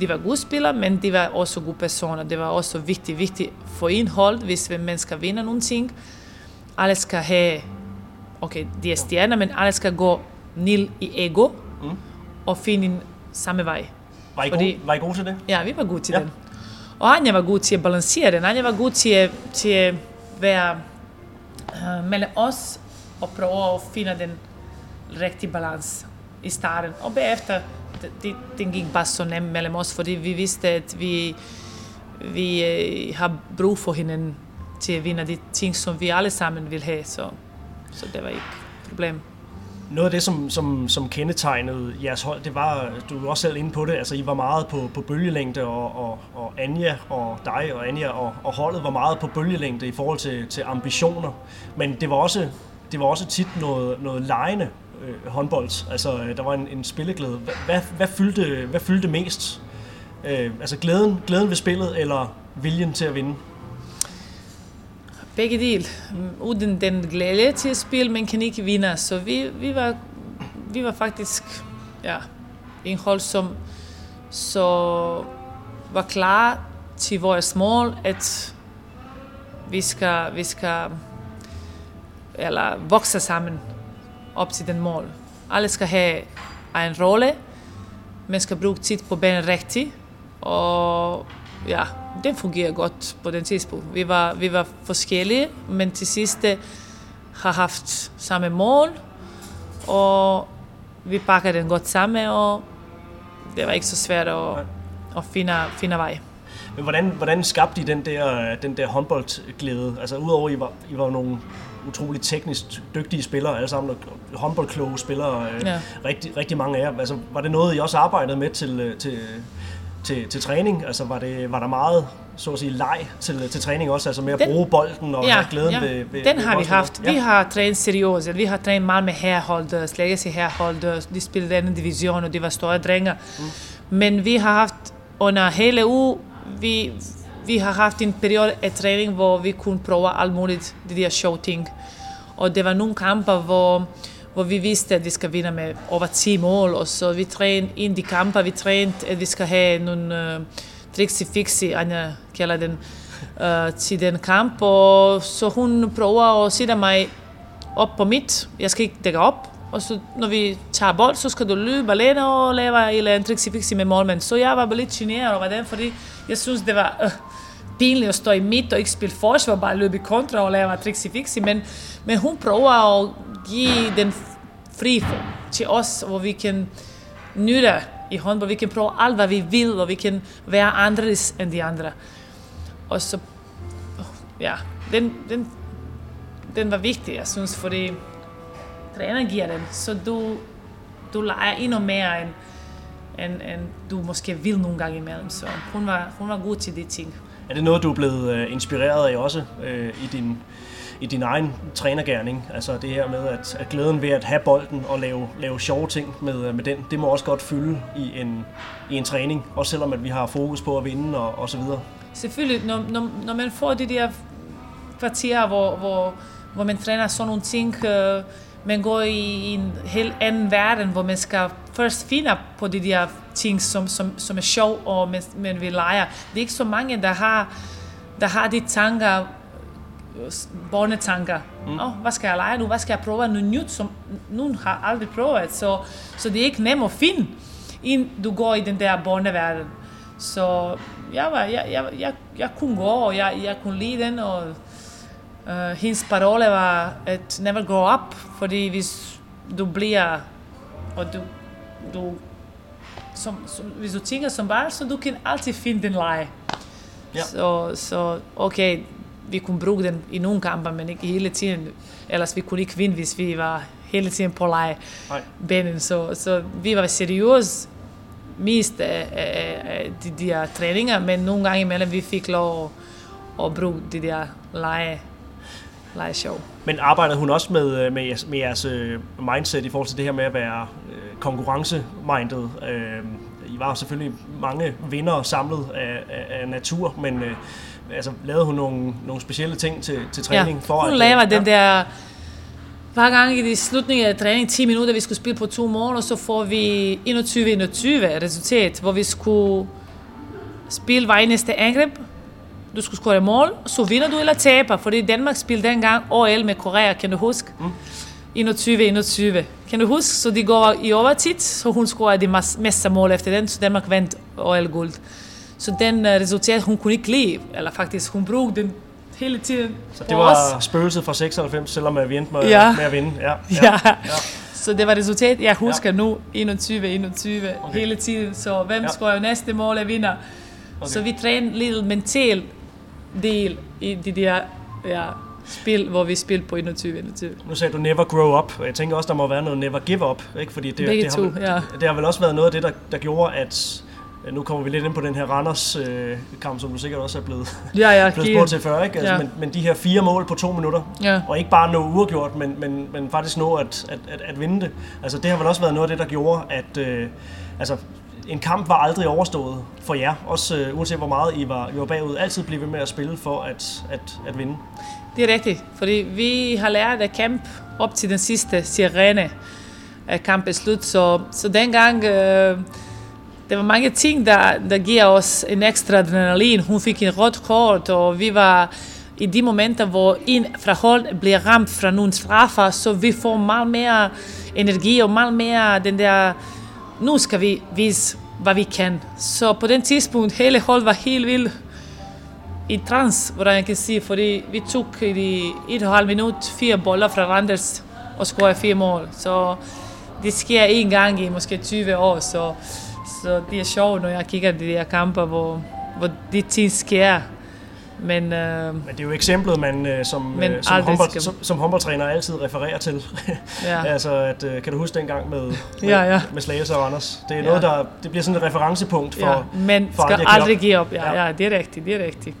de var gode spillere, men de var også gode personer. Det var også vigtigt, vigtigt for indhold, hvis man skal vinde nogle ting. Alle skal have, okay, de er stjerner, men alle skal gå nil i ego mm. og finde en samme vej. Var I, Fordi, gode, var I gode til det? Ja, vi var gode til ja. den. Og Anja var god til at balancere den. Anja var god til at, til at være uh, mellem os og prøve at finde den rigtige balance i starten. Og bagefter det, den gik bare så nemt mellem os, fordi vi vidste, at vi, vi øh, har brug for hinanden til at vinde de ting, som vi alle sammen vil have, så, så det var ikke et problem. Noget af det, som, som, som kendetegnede jeres hold, det var, du var også selv inde på det, altså I var meget på, på bølgelængde, og, og, og Anja og dig og Anja og, og holdet var meget på bølgelængde i forhold til, til ambitioner, men det var også, det var også tit noget, noget lejende øh, håndbold. Altså, øh, der var en, en spilleglæde. Hvad, hvad, fyldte, hvad fyldte mest? Øh, altså glæden, glæden ved spillet, eller viljen til at vinde? Begge del. Uden den glæde til at spille, men kan ikke vinde. Så vi, vi, var, vi var faktisk ja, en hold, som så var klar til vores mål, at vi skal, vi skal eller vokse sammen op til den mål. Alle skal have en rolle, man skal bruge tid på banen rigtigt, og ja, det fungerer godt på den tidspunkt. Vi var, vi var forskellige, men til sidst har haft samme mål, og vi pakker den godt sammen, og det var ikke så svært at, at finde, finde vej. Men hvordan, hvordan skabte I den der, den der håndboldglæde? Altså udover, I var, I var nogle utroligt teknisk dygtige spillere, alle sammen håndboldkloge spillere, øh, ja. rigtig, rigtig mange af jer. Altså, var det noget, I også arbejdede med til, øh, til, til, til træning? Altså, var, det, var der meget så at sige, leg til, til træning også, altså med at den, bruge bolden og ja, have glæden ja. ved, ved Den har vi haft. Ja. Vi har trænet seriøst. Vi har trænet meget med herhold, Slagelse herhold, de spillede anden division, og de var store drenge. Mm. Men vi har haft under hele uge, vi, vi har haft en periode af træning, hvor vi kunne prøve alt muligt, de der sjove ting. Og det var nogle kamper, hvor, hvor vi vidste, at vi skal vinde med over 10 mål, og så vi trænede ind i kamper, vi trænede, at vi skal have nogle uh, tricks fixi, Anja kalder den, uh, til den kamp, og så hun prøver at sætte mig op på mit, Jeg skal ikke dække op, og så når vi tager bold, så skal du løbe alene og lave en eller anden tricks fixi med målmanden. Så jeg var lidt generet over den, fordi jeg synes, det var... øh, pinligt at stå i midt og ikke spille forsvar, bare løbe i kontra og lave tricks fixi, men, men hun prøver at give den fri til os, hvor vi kan nyde i håndbold, vi kan prøve alt, hvad vi vil, og vi kan være anderledes end de andre. Og så, øh, ja, den, den, den var vigtig, jeg synes, fordi træner giver den, så du, du leger endnu mere, end, end, end du måske vil nogle gange imellem. Så hun var, hun var god til de ting. Er det noget, du er blevet øh, inspireret af også øh, i din i din egen trænergærning. Altså det her med, at, at glæden ved at have bolden og lave, lave sjove ting med, med den, det må også godt fylde i en, i en træning, også selvom at vi har fokus på at vinde og, og så videre. Selvfølgelig, når, når, når man får de der kvarterer, hvor, hvor, hvor man træner sådan nogle ting, øh, man går i en helt anden verden, hvor man skal først finde på de der ting, som, som, som er sjov, og man, man vil lege. Det er ikke så mange, der har, der har de tanker, børnetanker. Mm. Oh, hvad skal jeg lege nu? Hvad skal jeg prøve noget nyt, som nogen har aldrig prøvet? Så, så det er ikke nemt at finde, inden du går i den der børneverden. Så jeg, var, jeg, jeg, jeg, jeg kunne gå, og jeg, jeg kunne lide den, og uh, hendes parole var, at never grow up, fordi hvis du bliver, og du, du som, som, hvis du tænker som barn, så du kan altid finde den leje. Ja. Så, så okay, vi kunne bruge den i nogle kampe, men ikke hele tiden. Ellers vi kunne ikke vinde, hvis vi var hele tiden på leje. Benen. Så, så vi var seriøse mest af, af, af de der træninger, men nogle gange imellem vi fik lov at, at bruge de der lege, lege show. Men arbejdede hun også med, med, jeres, med jeres øh, mindset i forhold til det her med at være øh, konkurrence-minded? Øh, I var selvfølgelig mange vinder samlet af, af, af natur, men øh, altså, lavede hun nogle, nogle specielle ting til, til træning? Ja, for hun at, laver ja. den der... Hver gang i slutningen af træningen, 10 minutter, vi skulle spille på to mål, og så får vi 21-21 resultat, hvor vi skulle spille hver eneste angreb. Du skulle score mål, så vinder du eller taber, fordi Danmark spillede dengang OL med Korea, kan du huske? Mm. 21-21. Kan du huske? Så de går i overtid, så hun scorer de mål efter den, så Danmark vandt OL-guld. Så den uh, resultat, hun kunne ikke lide, eller faktisk, hun brugte den hele tiden Så det var os. spøgelset fra 96, selvom vi endte med, Ja. med at vinde. [laughs] Ja, Ja. ja. Så det var resultat, jeg husker ja. nu, 21-21 Okay. hele tiden. Så hvem Ja. scorer næste mål er vinder. Okay. Så vi træner lidt mental del i de der ja, spil, hvor vi spiller på 21-21. Nu sagde du never grow up, og jeg tænker også, der må være noget never give up, ikke? Fordi det, Begge det, to, har, ja. det, det har vel også været noget af det, der, der gjorde, at ja, nu kommer vi lidt ind på den her Randers øh, kamp, som du sikkert også er blevet, Ja, ja, blevet spurgt til før, ikke? Altså, Ja. men, men de her fire mål på to minutter, Ja. og ikke bare nå uafgjort, men, men, men faktisk nå at, at, at, at vinde det. Altså det har vel også været noget af det, der gjorde, at øh, altså, en kamp var aldrig overstået for jer, også øh, uanset hvor meget I var, I var bagud. Altid blive ved med at spille for at, at, at vinde. Det er rigtigt, fordi vi har lært at kæmpe op til den sidste sirene af kampen slut, så, så dengang øh, der var mange ting, der, der giver os en ekstra adrenalin. Hun fik en rødt kort, og vi var i de momenter, hvor en fra hold bliver ramt fra nogle straffer, så vi får meget mere energi og meget mere den der, nu skal vi vise, hvad vi kan. Så på den tidspunkt, hele holdet var helt vildt i trans, hvordan jeg kan sige, fordi vi tog i de et og et halvt minut fire boller fra Randers og scorede fire mål. Så det sker en gang i måske 20 år, så, så det er sjovt, når jeg kigger de der kamper, hvor, hvor de ting sker. Men øh, Men det er jo eksemplet, man øh, som, Men øh, som, håndbold, skal- som, som håndboldtræner altid refererer til. [laughs] ja. [laughs] altså, at, øh, kan du huske dengang med, med, Ja, ja. med Slagelse og Anders? Det er Ja. noget, der det bliver sådan et referencepunkt for... ja. Men for skal aldrig at give aldrig op. give op. Ja, Ja. ja, det er rigtigt, det er rigtigt.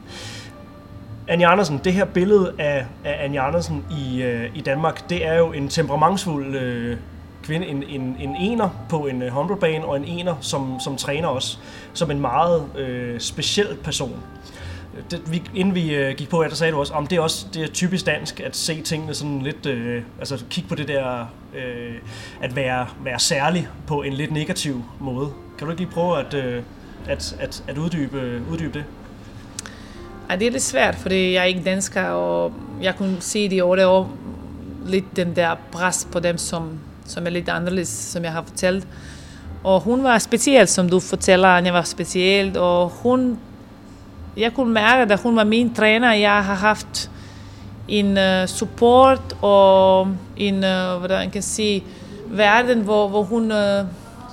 Anja Andersen, det her billede af, af Anja Andersen i, øh, i Danmark, det er jo en temperamentsfuld øh, kvinde, en, en, en ener på en øh, håndboldbane, og en ener som, som træner også, som en meget øh, speciel person. Det, vi, inden vi øh, gik på, ja, der sagde du også, om det er også det er typisk dansk at se tingene sådan lidt, øh, altså kigge på det der, øh, at være, være særlig på en lidt negativ måde. Kan du ikke lige prøve at, øh, at, at, at uddybe, uddybe det? Ja, det er lidt svært, fordi jeg er ikke dansker, og jeg kunne se det over det år, lidt den der pres på dem, som, som er lidt anderledes, som jeg har fortalt. Og hun var speciel, som du fortæller, Anja var speciel, og hun, jeg kunne mærke, at hun var min træner, jeg har haft en uh, support og en, uh, hvordan jeg kan sige, verden, hvor, hvor hun uh,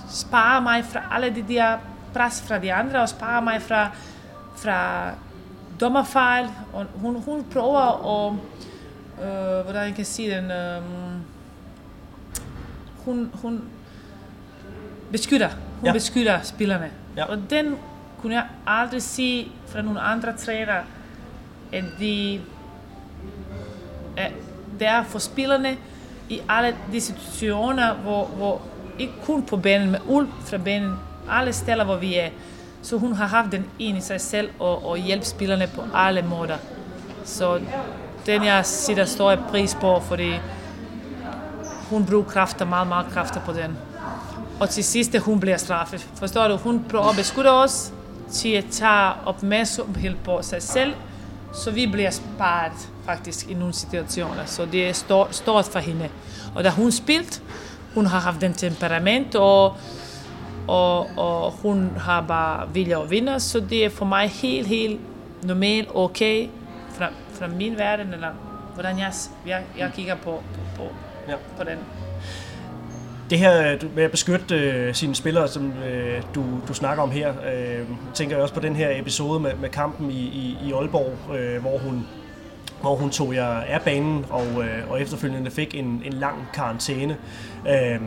sparer mig fra alle de der pres fra de andre, og sparer mig fra, fra dommerfejl, og hun, hun prøver at, øh, hvordan jeg kan sige den, øh, hun, hun beskytter, hun ja. beskytter spillerne. Ja. Og den kunne jeg aldrig se fra nogle andre træner, at de at det er for spillerne i alle de situationer, hvor, hvor ikke kun på banen, men ud fra banen, alle steder, hvor vi er. Så hun har haft den ind i sig selv og, og hjælpe spillerne på alle måder. Så den jeg sætter stor pris på, fordi hun bruger kræfter, meget, meget kræfter på den. Og til sidst, hun bliver straffet. Forstår du? Hun prøver at beskytte os til at tage opmærksomhed på sig selv, så vi bliver sparet faktisk i nogle situationer. Så det er stort, stort for hende. Og da hun spilte, hun har haft den temperament, og, og, og hun har bare vilje at vinde, så det er for mig helt, helt normalt, okay, fra, fra min verden, eller hvordan jeg, jeg, jeg kigger på, på, på, ja. på den. Det her med at beskytte øh, sine spillere, som øh, du, du snakker om her, øh, tænker jeg også på den her episode med, med kampen i, i, i Aalborg, øh, hvor hun hvor hun tog jer af banen og, øh, og efterfølgende fik en, en lang karantæne. Øh,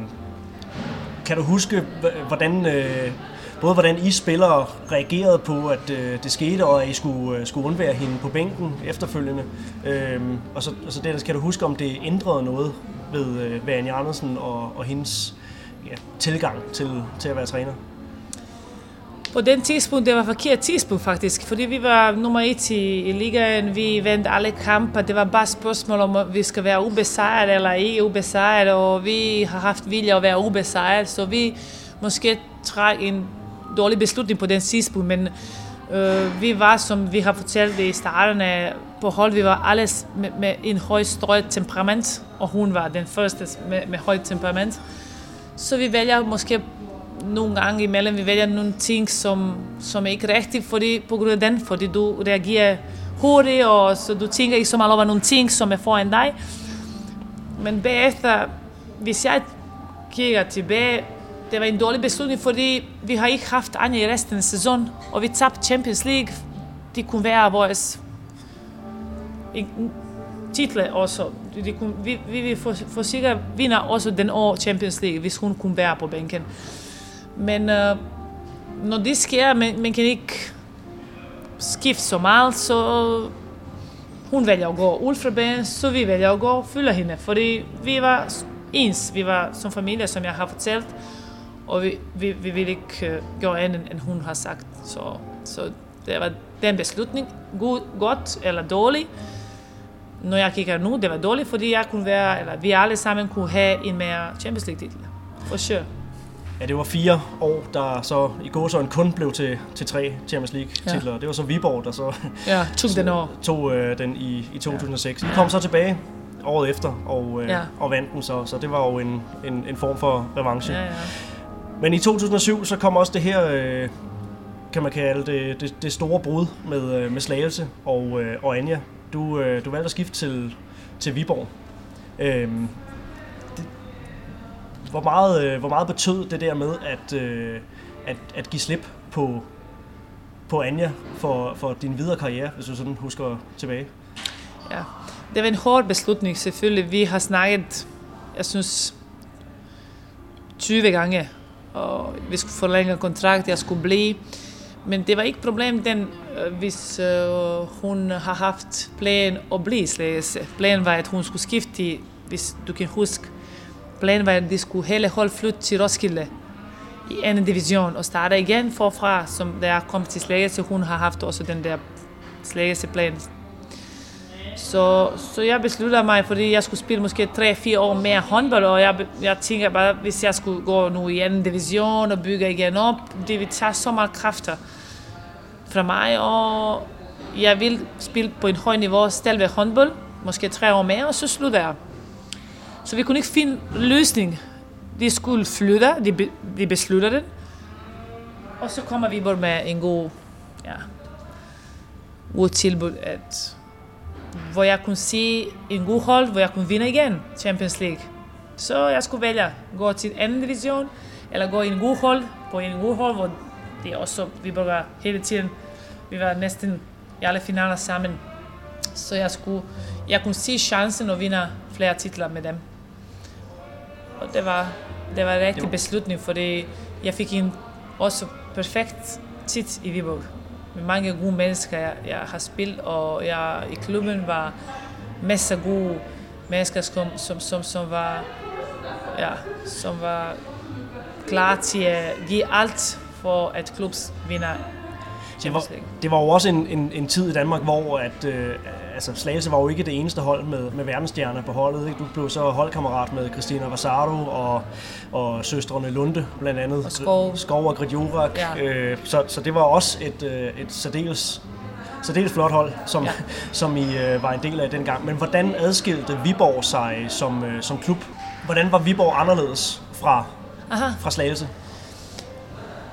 kan du huske, hvordan, øh, både hvordan I spillere reagerede på, at øh, det skete, og at I skulle, øh, skulle undvære hende på bænken efterfølgende? Øh, og så, og så det, kan du huske, om det ændrede noget ved, øh, ved Anja Andersen og, og hendes ja, tilgang til, til at være træner? På den tidspunkt, det var forkert tidspunkt faktisk, fordi vi var nummer et i, i ligaen, vi vandt alle kampe, det var bare spørgsmål om, at vi skal være ubesejret eller ikke ubesejret, og vi har haft vilje at være ubesejret, så vi måske træk en dårlig beslutning på den tidspunkt, men øh, vi var, som vi har fortalt i starten af på hold, vi var alle med, med en høj strøget temperament, og hun var den første med, med højt temperament. Så vi vælger måske nogle gange imellem, vi vælger nogle ting, som, som er ikke rigtigt, fordi, på grund af den, fordi du reagerer hurtigt, og så du tænker ikke så meget over nogle ting, som er foran dig. Men bagefter, hvis jeg kigger tilbage, det var en dårlig beslutning, fordi vi har ikke haft Anja i resten af sæsonen, og vi tabte Champions League. Det kunne være vores titler også. Det kunne, vi, vi vil for, for sikkert vinde også den år Champions League, hvis hun kunne være på bænken. Men uh, når det sker, man, man kan ikke skifte så meget, så hun vælger at gå ud fra banen, så vi vælger at gå og følge hende. Fordi vi var ens, vi var som familie, som jeg har fortalt, og vi, vi, vi ville ikke uh, gøre andet, end hun har sagt. Så, så det var den beslutning, god, godt eller dårlig. Når jeg kigger nu, det var dårligt, fordi jeg kunne være, eller vi alle sammen kunne have en mere Champions League titel. For sure. Ja, det var fire år, der så i gåsøjne kun blev til, til tre Champions League-titler. Ja. Det var så Viborg, der så ja, tog den år. [laughs] tog øh, den i, i 2006. Ja. I kom så tilbage året efter og, øh, ja. og vandt den så, så det var jo en, en, en form for revanche. Ja, ja. Men i 2007 så kom også det her, øh, kan man kalde det, det, det store brud med, øh, med Slagelse og, øh, og Anja. Du, øh, du valgte at skifte til, til Viborg. Øh, hvor meget, øh, hvor meget betød det der med at, øh, at, at give slip på, på Anja for, for din videre karriere, hvis du sådan husker tilbage? Ja, det var en hård beslutning selvfølgelig. Vi har snakket, jeg synes, 20 gange, og vi skulle forlænge kontrakt, jeg skulle blive. Men det var ikke problem, den, øh, hvis øh, hun har haft plan at blive slagelse. Planen var, at hun skulle skifte, hvis du kan huske, planen var, at de skulle hele hold flytte til Roskilde i anden division og starte igen forfra, som der kom til Slagelse. Hun har haft også den der slæse plan så, så jeg besluttede mig, fordi jeg skulle spille måske 3-4 år mere håndbold, og jeg, jeg tænker bare, hvis jeg skulle gå nu i anden division og bygge igen op, det vil tage så meget kræfter fra mig, og jeg vil spille på en høj niveau, stadigvæk håndbold, måske tre år mere, og så slutter jeg. Så vi kunne ikke finde løsning. De skulle flytte, de, be, de besluttede det. Og så kommer vi bare med en god, ja, god tilbud, at, hvor jeg kunne se en god hold, hvor jeg kunne vinde igen Champions League. Så jeg skulle vælge gå til anden division, eller gå i en god hold, på en god hold, hvor det er også, vi bare hele tiden, vi var næsten i alle finaler sammen. Så jeg, skulle, jeg kunne se chancen at vinde flere titler med dem. Og det var, det var en rigtig beslutning, fordi jeg fik en også perfekt tid i Viborg. Med mange gode mennesker, jeg, jeg har spillet, og jeg i klubben var masser af gode mennesker, som, som, som, som var, ja, som var klar til at give alt for at klubs vinder det var, det var jo også en, en, en tid i Danmark, hvor at, øh, altså Slagelse var jo ikke det eneste hold med, med verdensstjerner på holdet. Ikke? Du blev så holdkammerat med Christina Vasaro og, og søstrene Lunde blandt andet. Og Skov. Skov og Gridjurak. Ja. Øh, så, så det var også et, øh, et særdeles særdeles flot hold, som, ja. [laughs] som I øh, var en del af dengang. Men hvordan adskilte Viborg sig som, øh, som klub? Hvordan var Viborg anderledes fra, Aha. fra Slagelse?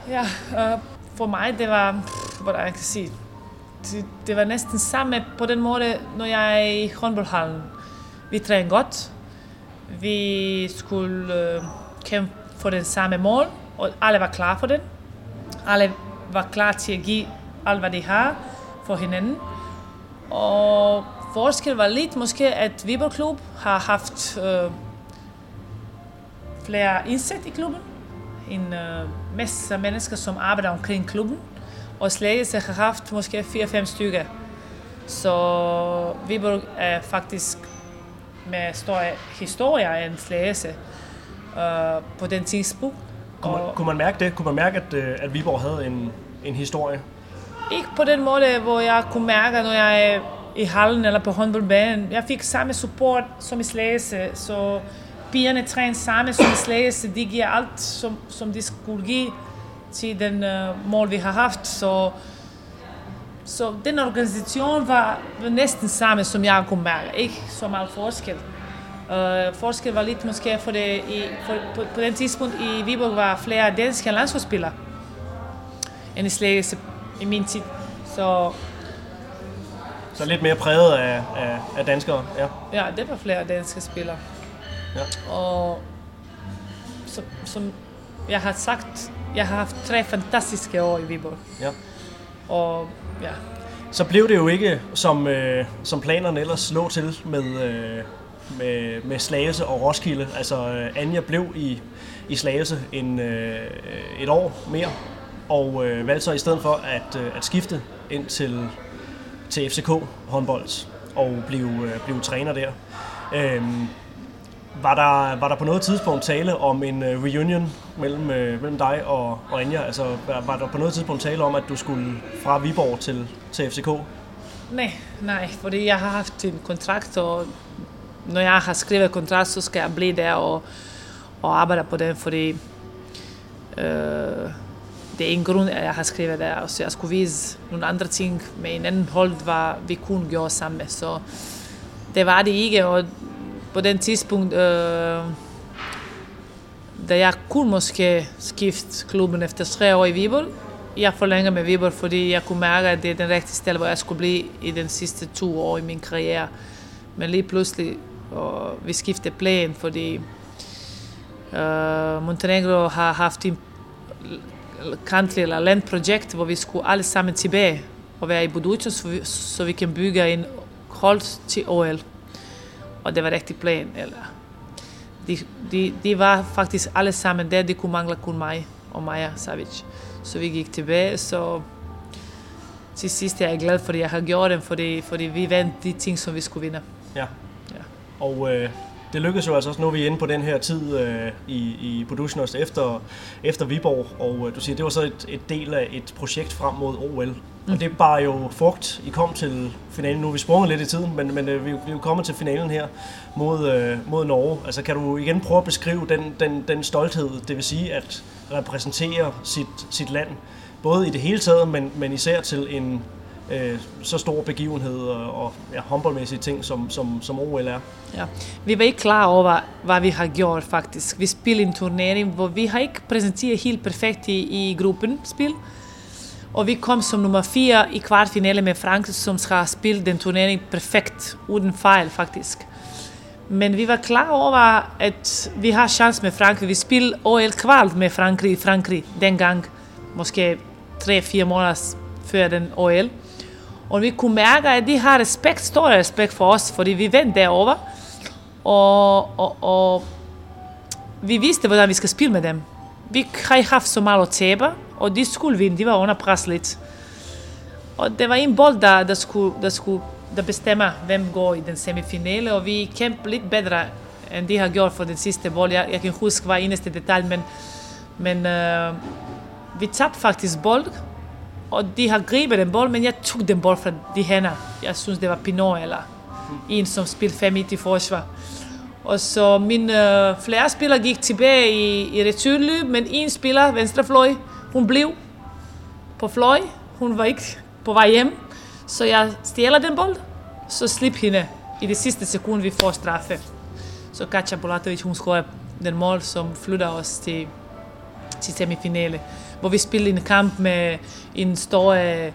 Ja, øh, for mig det var, hvordan jeg kan sige, det, det var næsten samme på den måde, når jeg er i håndboldhallen. Vi trænede godt. Vi skulle øh, kæmpe for den samme mål, og alle var klar for den. Alle var klar til at give alt, hvad de har for hinanden. Og forskel var lidt måske, at Viborg Klub har haft øh, flere indsæt i klubben. En øh, masse mennesker, som arbejder omkring klubben. Og Slagelse har haft måske 4-5 stykker. Så Viborg er faktisk med stor historie af en Slagelse øh, på den tidspunkt. Kunne man, kunne man mærke det? Kunne man mærke, at, øh, at Viborg havde en, en historie? Ikke på den måde, hvor jeg kunne mærke, når jeg er i hallen eller på håndboldbanen. Jeg fik samme support som i Slagelse, så pigerne træner sammen som i Slagelse. De giver alt, som, som de skulle give til den uh, mål, vi har haft. Så, så den organisation var, næsten samme, som jeg kunne mærke. Ikke så meget forskel. Uh, forskel var lidt måske, for det, i, for, på, på den tidspunkt i Viborg var flere danske landsholdsspillere end i Slagelse i min tid. Så Så lidt mere præget af, af, af danskere, ja. ja, det var flere danske spillere. ja. Og så, som jeg har sagt, jeg har haft tre fantastiske år i Viborg. ja. Og ja, Så blev det jo ikke, som, øh, som planerne ellers lå til med, øh, med, med Slagelse og Roskilde. Altså, øh, Anja blev i, i Slagelse en, øh, et år mere, og øh, valgte så i stedet for at, øh, at skifte ind til, til FCK håndbold og blive, øh, blive træner der. Øhm, var der, var der på noget tidspunkt tale om en øh, reunion mellem, uh, mellem dig og, og Anja? Altså, var, var der på noget tidspunkt tale om, at du skulle fra Viborg til, til FCK? nej, nej, fordi jeg har haft en kontrakt, og når jeg har skrevet kontrakt, så skal jeg blive der og, og arbejde på den, fordi øh, det er en grund, at jeg har skrevet der, så jeg skulle vise nogle andre ting med en anden hold, hvad vi kunne gøre sammen. Så det var det ikke, og på den tidspunkt, øh, da jeg kunne måske skifte klubben efter tre år i Viborg, jeg forlænger med Viborg, fordi jeg kunne mærke, at det er den rigtige sted, hvor jeg skulle blive i den sidste to år i min karriere. Men lige pludselig, og vi skiftede plan, fordi øh, Montenegro har haft en country eller landprojekt, hvor vi skulle alle sammen tilbage og være i Budućnost, så vi, så vi kan bygge en hold til OL. Og det var rigtig plan. Eller. De, de, de var faktisk alle sammen der, de kunne mangle kun mig og Maja Savic. Så vi gik tilbage, så til sidst er jeg glad, fordi jeg har gjort det, fordi, fordi vi vandt de ting, som vi skulle vinde. Ja. Ja. Og øh, det lykkedes jo altså også, nu er vi inde på den her tid øh, i, i Budućnost efter, efter Viborg, og øh, du siger, det var så et, et del af et projekt frem mod OL. Mm. Og det bar jo frugt. I kom til finalen. Nu er vi sprunget lidt i tiden, men, men øh, vi, vi er jo kommet til finalen her mod, øh, mod Norge. Altså kan du igen prøve at beskrive den, den, den stolthed, det vil sige at repræsentere sit, sit land, både i det hele taget, men, men især til en øh, så stor begivenhed og, og ja, håndboldmæssige ting, som, som, som OL er. Ja. Vi var ikke klar over, hvad vi har gjort faktisk. Vi spillede en turnering, hvor vi har ikke præsenteret helt perfekt i, i gruppen spil. Og vi kom som nummer 4 i kvartfinale med Frankrig, som skal spille den turnering perfekt, uden fejl faktisk. Men vi var klar over, at vi har chance med Frankrig. Vi spillede OL kvalt med Frankrig i Frankrig dengang, måske 3-4 måneder før den OL. Og vi kunne mærke, at de har respekt, stor respekt for os, fordi vi vendte derover. Og, og, og vi vidste, hvordan vi skal spille med dem. Vi har haft så meget at tabe, og de skulle vinde, de var under pres lidt. Og det var en bold, der, der, skulle, der skulle der bestemmer, hvem går i den semifinale, og vi kæmpede lidt bedre, end de har gjort for den sidste bold. Jeg, jeg kan huske hver eneste detalje, men, men øh, vi tabte faktisk bold, og de har gribet den bold, men jeg tog den bold fra de hænder. Jeg synes, det var Pinot eller en, som spillede 5 i forsvar. Og så min øh, flere spillere gik tilbage i, i returløb, men en spiller, venstrefløj, hun blev på fløj. Hun var ikke på vej hjem. Så jeg stjæler den bold, så slip hende i det sidste sekund, vi får straffe. Så Katja Bolatovic, hun scorer den mål, som flytter os til, til semifinale. Hvor vi spillede en kamp med en stor øh,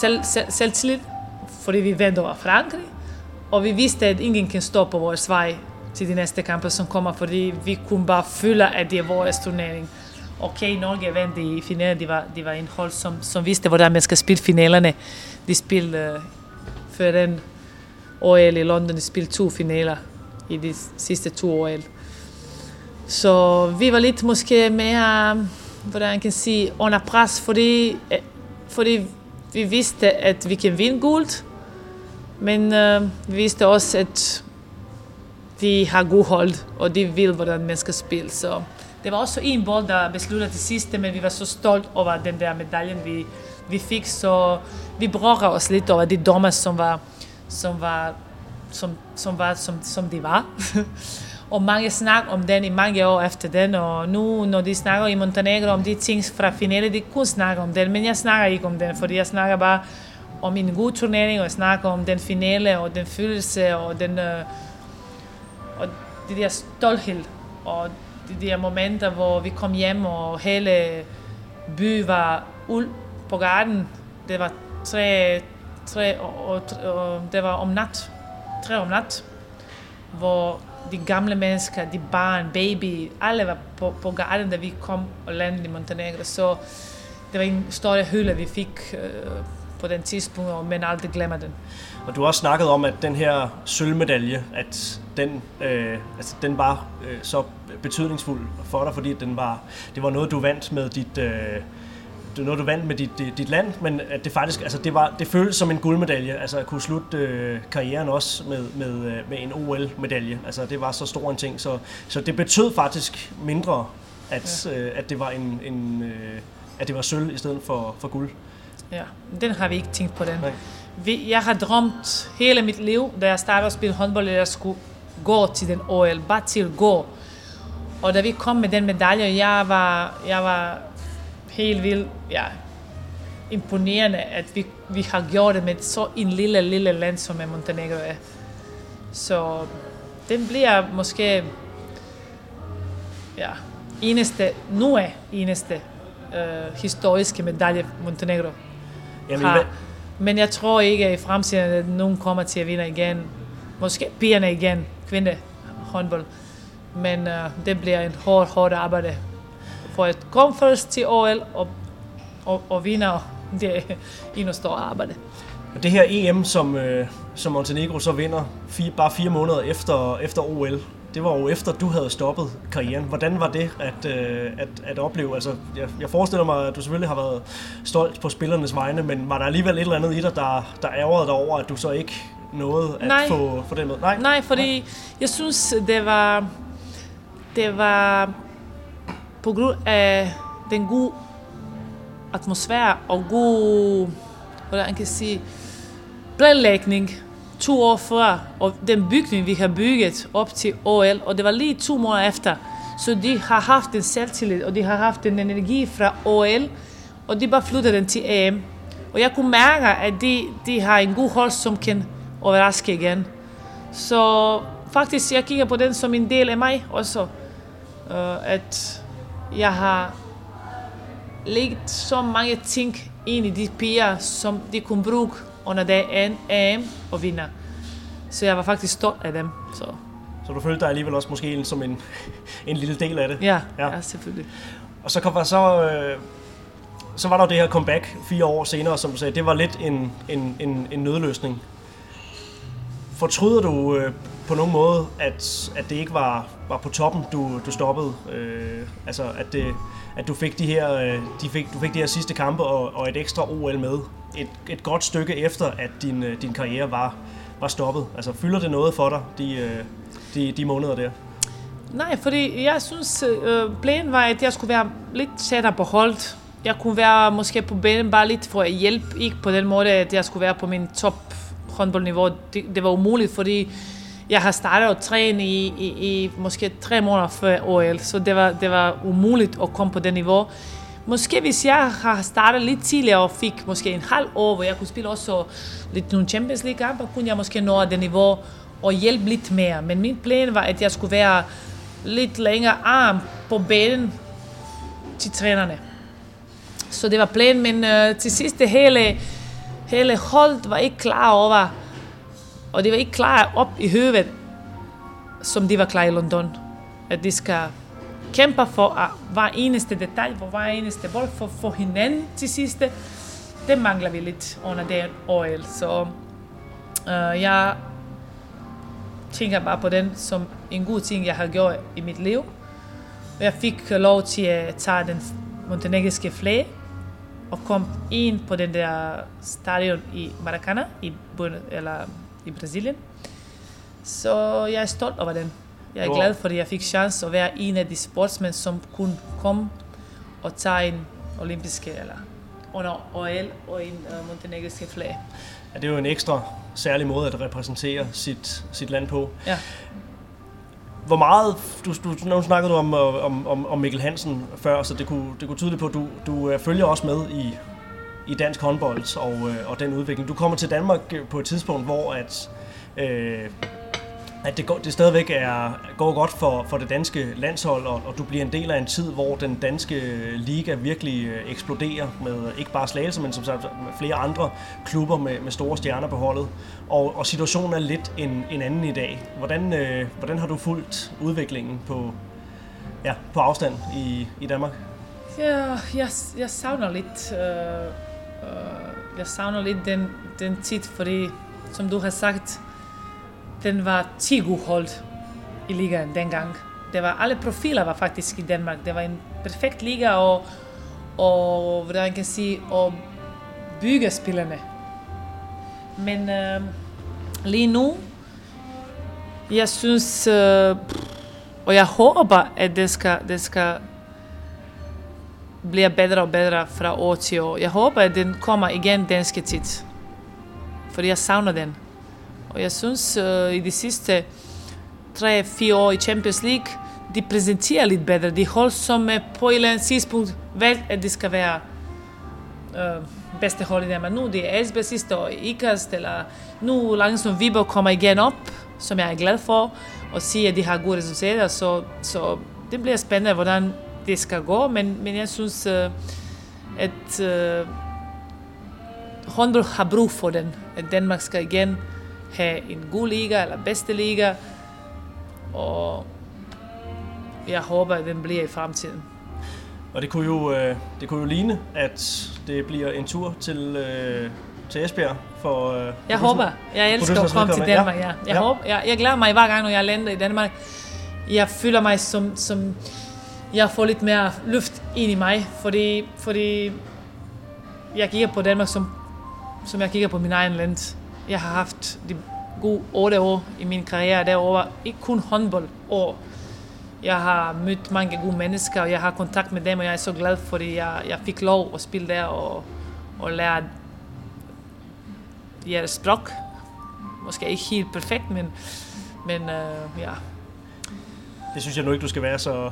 selv, selv, selvtillid, fordi vi vandt over Frankrig. Og vi vidste, at ingen kan stå på vores vej til de næste kampe, som kommer, fordi vi kunne bare føle, at det er vores turnering. Okay, Norge vandt i finalen. Det var, det var en hold, som, som vidste, hvordan man skal spille finalerne. De spillede uh, før den OL i London, de spillede to finaler i de sidste to OL. Så vi var lidt måske mere, hvordan jeg kan sige, under pres, fordi, øh, fordi vi vidste, at vi kan vinde guld, men øh, vi vidste også, at vi har god hold, og de vil, hvordan man skal spille. Så det var også en bold, der besluttede til sidste, men vi var så stolt over den der medaljen, vi, vi fik, så vi brokker os lidt over de dommer, som var, som var, som, som var, som, som de var. [laughs] og mange snak om den i mange år efter den, og nu, når de snakker i Montenegro om de ting fra finale, de kun snakker om den, men jeg snakker ikke om den, fordi jeg snakker bare om en god turnering, og jeg snakker om den finale, og den følelse, og den, øh, og det der stolthed, og de der momenter, hvor vi kom hjem, og hele by var uld på garden. Det var tre, tre og, og, og det var om nat, tre om nat, hvor de gamle mennesker, de barn, baby, alle var på, på gaden, da vi kom og landede i Montenegro. Så det var en stor hylde, vi fik øh, på den tidspunkt, men aldrig glemmer den. Og du har også snakket om, at den her sølvmedalje, at den, øh, altså, den var øh, så betydningsfuld for dig, fordi den var, det var noget, du vandt med dit... Øh, det var noget, du vandt med dit, dit, dit land, men at det faktisk, altså det, var, det føltes som en guldmedalje, altså at kunne slutte øh, karrieren også med, med, øh, med en OL-medalje. Altså det var så stor en ting, så, så det betød faktisk mindre, at, ja. øh, at det var en, en øh, at det var sølv i stedet for, for guld. Ja, den har vi ikke tænkt på den. Nej. Vi, jeg har drømt hele mit liv, da jeg startede at spille håndbold, at jeg skulle gå til den OL, bare til at gå. Og da vi kom med den medalje, jeg var, jeg var helt vildt ja, imponerende, at vi, vi har gjort det med så en lille, lille land, som er Montenegro er. Så den bliver måske ja, eneste, nu er eneste øh, historiske medalje Montenegro Jamen, har. Men jeg tror ikke at i fremtiden, at nogen kommer til at vinde igen. Måske pigerne igen, kvinde håndbold. Men uh, det bliver en hård, hårdt arbejde for at komme først til OL og, og, og vinde. Det er en stor arbejde. Det her EM, som, øh, som Montenegro så vinder fire, bare fire måneder efter, efter OL, det var jo efter, du havde stoppet karrieren. Hvordan var det at, øh, at, at opleve? Altså, jeg, jeg forestiller mig, at du selvfølgelig har været stolt på spillernes vegne, men var der alligevel et eller andet i dig, der, der ærgerede dig over, at du så ikke nåede at Nej. få, få den med? Nej, Nej fordi Nej. jeg synes, det var, det var på grund af den gode atmosfære og god, hvordan kan jeg sige, planlægning to år før, og den bygning, vi har bygget op til OL, og det var lige to måneder efter. Så de har haft en selvtillid, og de har haft en energi fra OL, og de bare flyttede den til EM. Og jeg kunne mærke, at de, de har en god hold, som kan overraske igen. Så faktisk, jeg kigger på den som en del af mig også. Uh, at jeg har lægget så mange ting ind i de piger, som de kunne bruge under det AM og vinder. Så jeg var faktisk stolt af dem. Så, så du følte dig alligevel også måske som en, [laughs] en lille del af det? Ja, ja. ja selvfølgelig. Og så kom så... Øh, så var der det her comeback fire år senere, som du sagde, det var lidt en, en, en, en nødløsning. fortryder du øh, på nogen måde, at, at det ikke var, var på toppen, du, du stoppede? Øh, altså, at, det, at du fik de her, øh, de fik, du fik de her sidste kampe og, og et ekstra OL med et, et godt stykke efter, at din, øh, din karriere var, var stoppet. Altså, fylder det noget for dig, de, øh, de, de måneder der? Nej, fordi jeg synes, øh, planen var, at jeg skulle være lidt tættere på holdet. Jeg kunne være måske på banen bare lidt for at hjælpe, ikke på den måde, at jeg skulle være på min top håndboldniveau. Det, det var umuligt, fordi jeg har startet at træne i, i, i måske tre måneder før OL, så det var, det var umuligt at komme på det niveau. Måske hvis jeg har startet lidt tidligere og fik måske en halv år, hvor jeg kunne spille også lidt nogle Champions League kampe, kunne jeg måske nå det niveau og hjælpe lidt mere. Men min plan var, at jeg skulle være lidt længere arm på banen til trænerne. Så det var planen, men øh, til sidst det hele, hele holdet var ikke klar over, og det var ikke klar op i hovedet, som de var klar i London. At de skal kæmpe for at hver eneste detalj, for hver eneste bold, for, for hinanden til sidste. Det mangler vi lidt under den OL. Så uh, jeg tænker bare på den som en god ting, jeg har gjort i mit liv. Jeg fik lov til at tage den montenegriske flag og kom ind på den der stadion i Maracana i, eller i Brasilien. Så jeg er stolt over den. Jeg er wow. glad, fordi jeg fik chance at være en af de sportsmænd, som kunne komme og tage en olympiske eller under OL og en uh, montenegriske flag. Ja, det er jo en ekstra særlig måde at repræsentere sit, sit land på. Ja. Hvor meget, du, du, nu snakkede du om, om, om, om Mikkel Hansen før, så det kunne, det kunne tydeligt på, at du, du øh, følger også med i, i dansk håndbold og, øh, og den udvikling. Du kommer til Danmark øh, på et tidspunkt, hvor at, øh, at det, går, det stadigvæk er, går godt for, for det danske landshold, og, og du bliver en del af en tid, hvor den danske liga virkelig øh, eksploderer med ikke bare Slagelse, men som sagt med flere andre klubber med, med store stjerner på holdet. Og, og situationen er lidt en, en anden i dag. Hvordan, øh, hvordan har du fulgt udviklingen på, ja, på afstand i, i Danmark? Ja, jeg, jeg savner lidt, øh, øh, jeg savner lidt den, den tid, fordi som du har sagt, den var 10 hold i ligaen dengang. Det var, alle profiler var faktisk i Danmark. Det var en perfekt liga og, og hvordan kan sige, og bygge spillerne. Men øh, lige nu, jeg synes, øh, og jeg håber, at det skal, det skal bliver bedre og bedre fra år til år. Jeg håber, at den kommer igen danske tid. Fordi jeg savner den. Og jeg synes, uh, i de sidste 3-4 år i Champions League, de præsenterer lidt bedre. De hold, som er på et eller andet tidspunkt valgt, at det skal være uh, bedste hold i Danmark. Nu det er Esbjerg sidste år, Ikast, eller nu langsomt Viborg kommer igen op, som jeg er glad for, og siger, at de har gode resultater. Så, så det bliver spændende, hvordan det skal gå, men, men jeg synes, uh, at uh, håndbold har brug for den. At Danmark skal igen have en god liga eller bedste liga. Og jeg håber, at den bliver i fremtiden. Og det kunne jo, øh, det kunne jo ligne, at det bliver en tur til, øh, til Esbjerg for... Øh, jeg håber. Jeg elsker at komme til Danmark, ja. Jeg, ja. Håber, jeg, jeg glæder mig hver gang, når jeg lander i Danmark. Jeg føler mig som, som jeg får lidt mere luft ind i mig, fordi, fordi jeg kigger på Danmark, som, som jeg kigger på min egen land. Jeg har haft de gode otte år i min karriere derovre. Ikke kun håndboldår. Jeg har mødt mange gode mennesker, og jeg har kontakt med dem, og jeg er så glad, fordi jeg, jeg fik lov at spille der og, og lære jeres sprog. Måske ikke helt perfekt, men, men øh, ja. Det synes jeg nu ikke, du skal være så,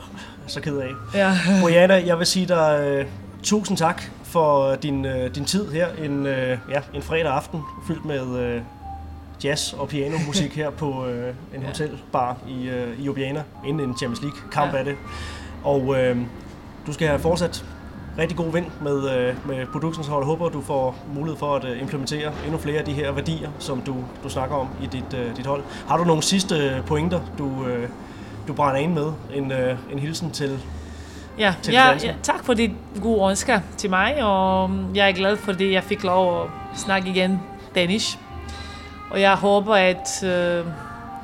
så ked af. Ja. [laughs] Brianna, jeg vil sige dig uh, tusind tak for din, uh, din tid her en, uh, ja, en fredag aften fyldt med uh, jazz og pianomusik [laughs] her på uh, en ja. hotelbar i, uh, i Ljubljana, inden en Champions League kamp ja. af det. Og uh, du skal have fortsat rigtig god vind med, uh, med Productions hold. Håber, du får mulighed for at uh, implementere endnu flere af de her værdier, som du, du snakker om i dit, uh, dit hold. Har du nogle sidste pointer, du, uh, du brænder ind med? En, uh, en hilsen til Ja, ja, ja, tak for dit gode ønsker til mig, og jeg er glad, fordi jeg fik lov at snakke igen danish. og jeg håber, at øh,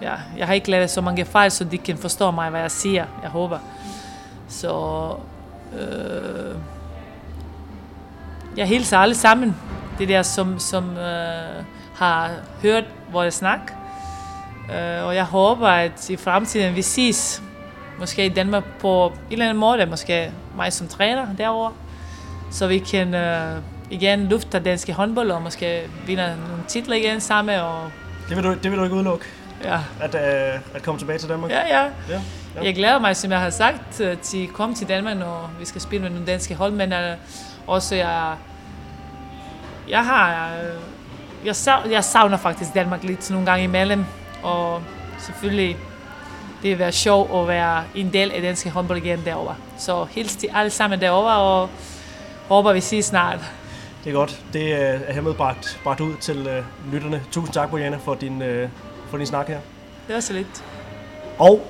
ja, jeg har ikke lavet så mange fejl, så de kan forstå mig, hvad jeg siger. Jeg håber. Så øh, jeg hilser alle sammen. Det der, som, som øh, har hørt vores snak. Øh, og jeg håber, at i fremtiden vi ses måske i Danmark på en eller anden måde, måske mig som træner derovre, så vi kan øh, igen lufte danske håndbold og måske vinde nogle titler igen sammen. Og, Det vil du, det vil du ikke udelukke, ja. at, øh, at komme tilbage til Danmark? Ja, ja. ja. ja. Jeg glæder mig, som jeg har sagt, øh, til at komme til Danmark, når vi skal spille med nogle danske hold, men uh, også jeg, jeg har, uh, jeg, sav- jeg savner faktisk Danmark lidt nogle gange imellem, og selvfølgelig det vil være sjovt at være en del af danske håndbold igen derovre. Så hils til alle sammen derovre, og håber vi ses snart. Det er godt. Det øh, er hermed bragt, bragt ud til øh, lytterne. Tusind tak, Bojana, for din, øh, for din snak her. Det var så lidt. Og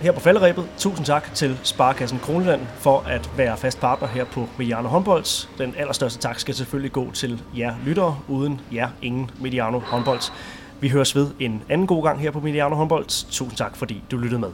her på falderæbet, tusind tak til Sparkassen Kroneland for at være fast partner her på Mediano Håndbolds. Den allerstørste tak skal selvfølgelig gå til jer lyttere. Uden jer, ingen Mediano Håndbolds. Vi høres ved en anden god gang her på Mediano Håndbold. Tusind tak, fordi du lyttede med.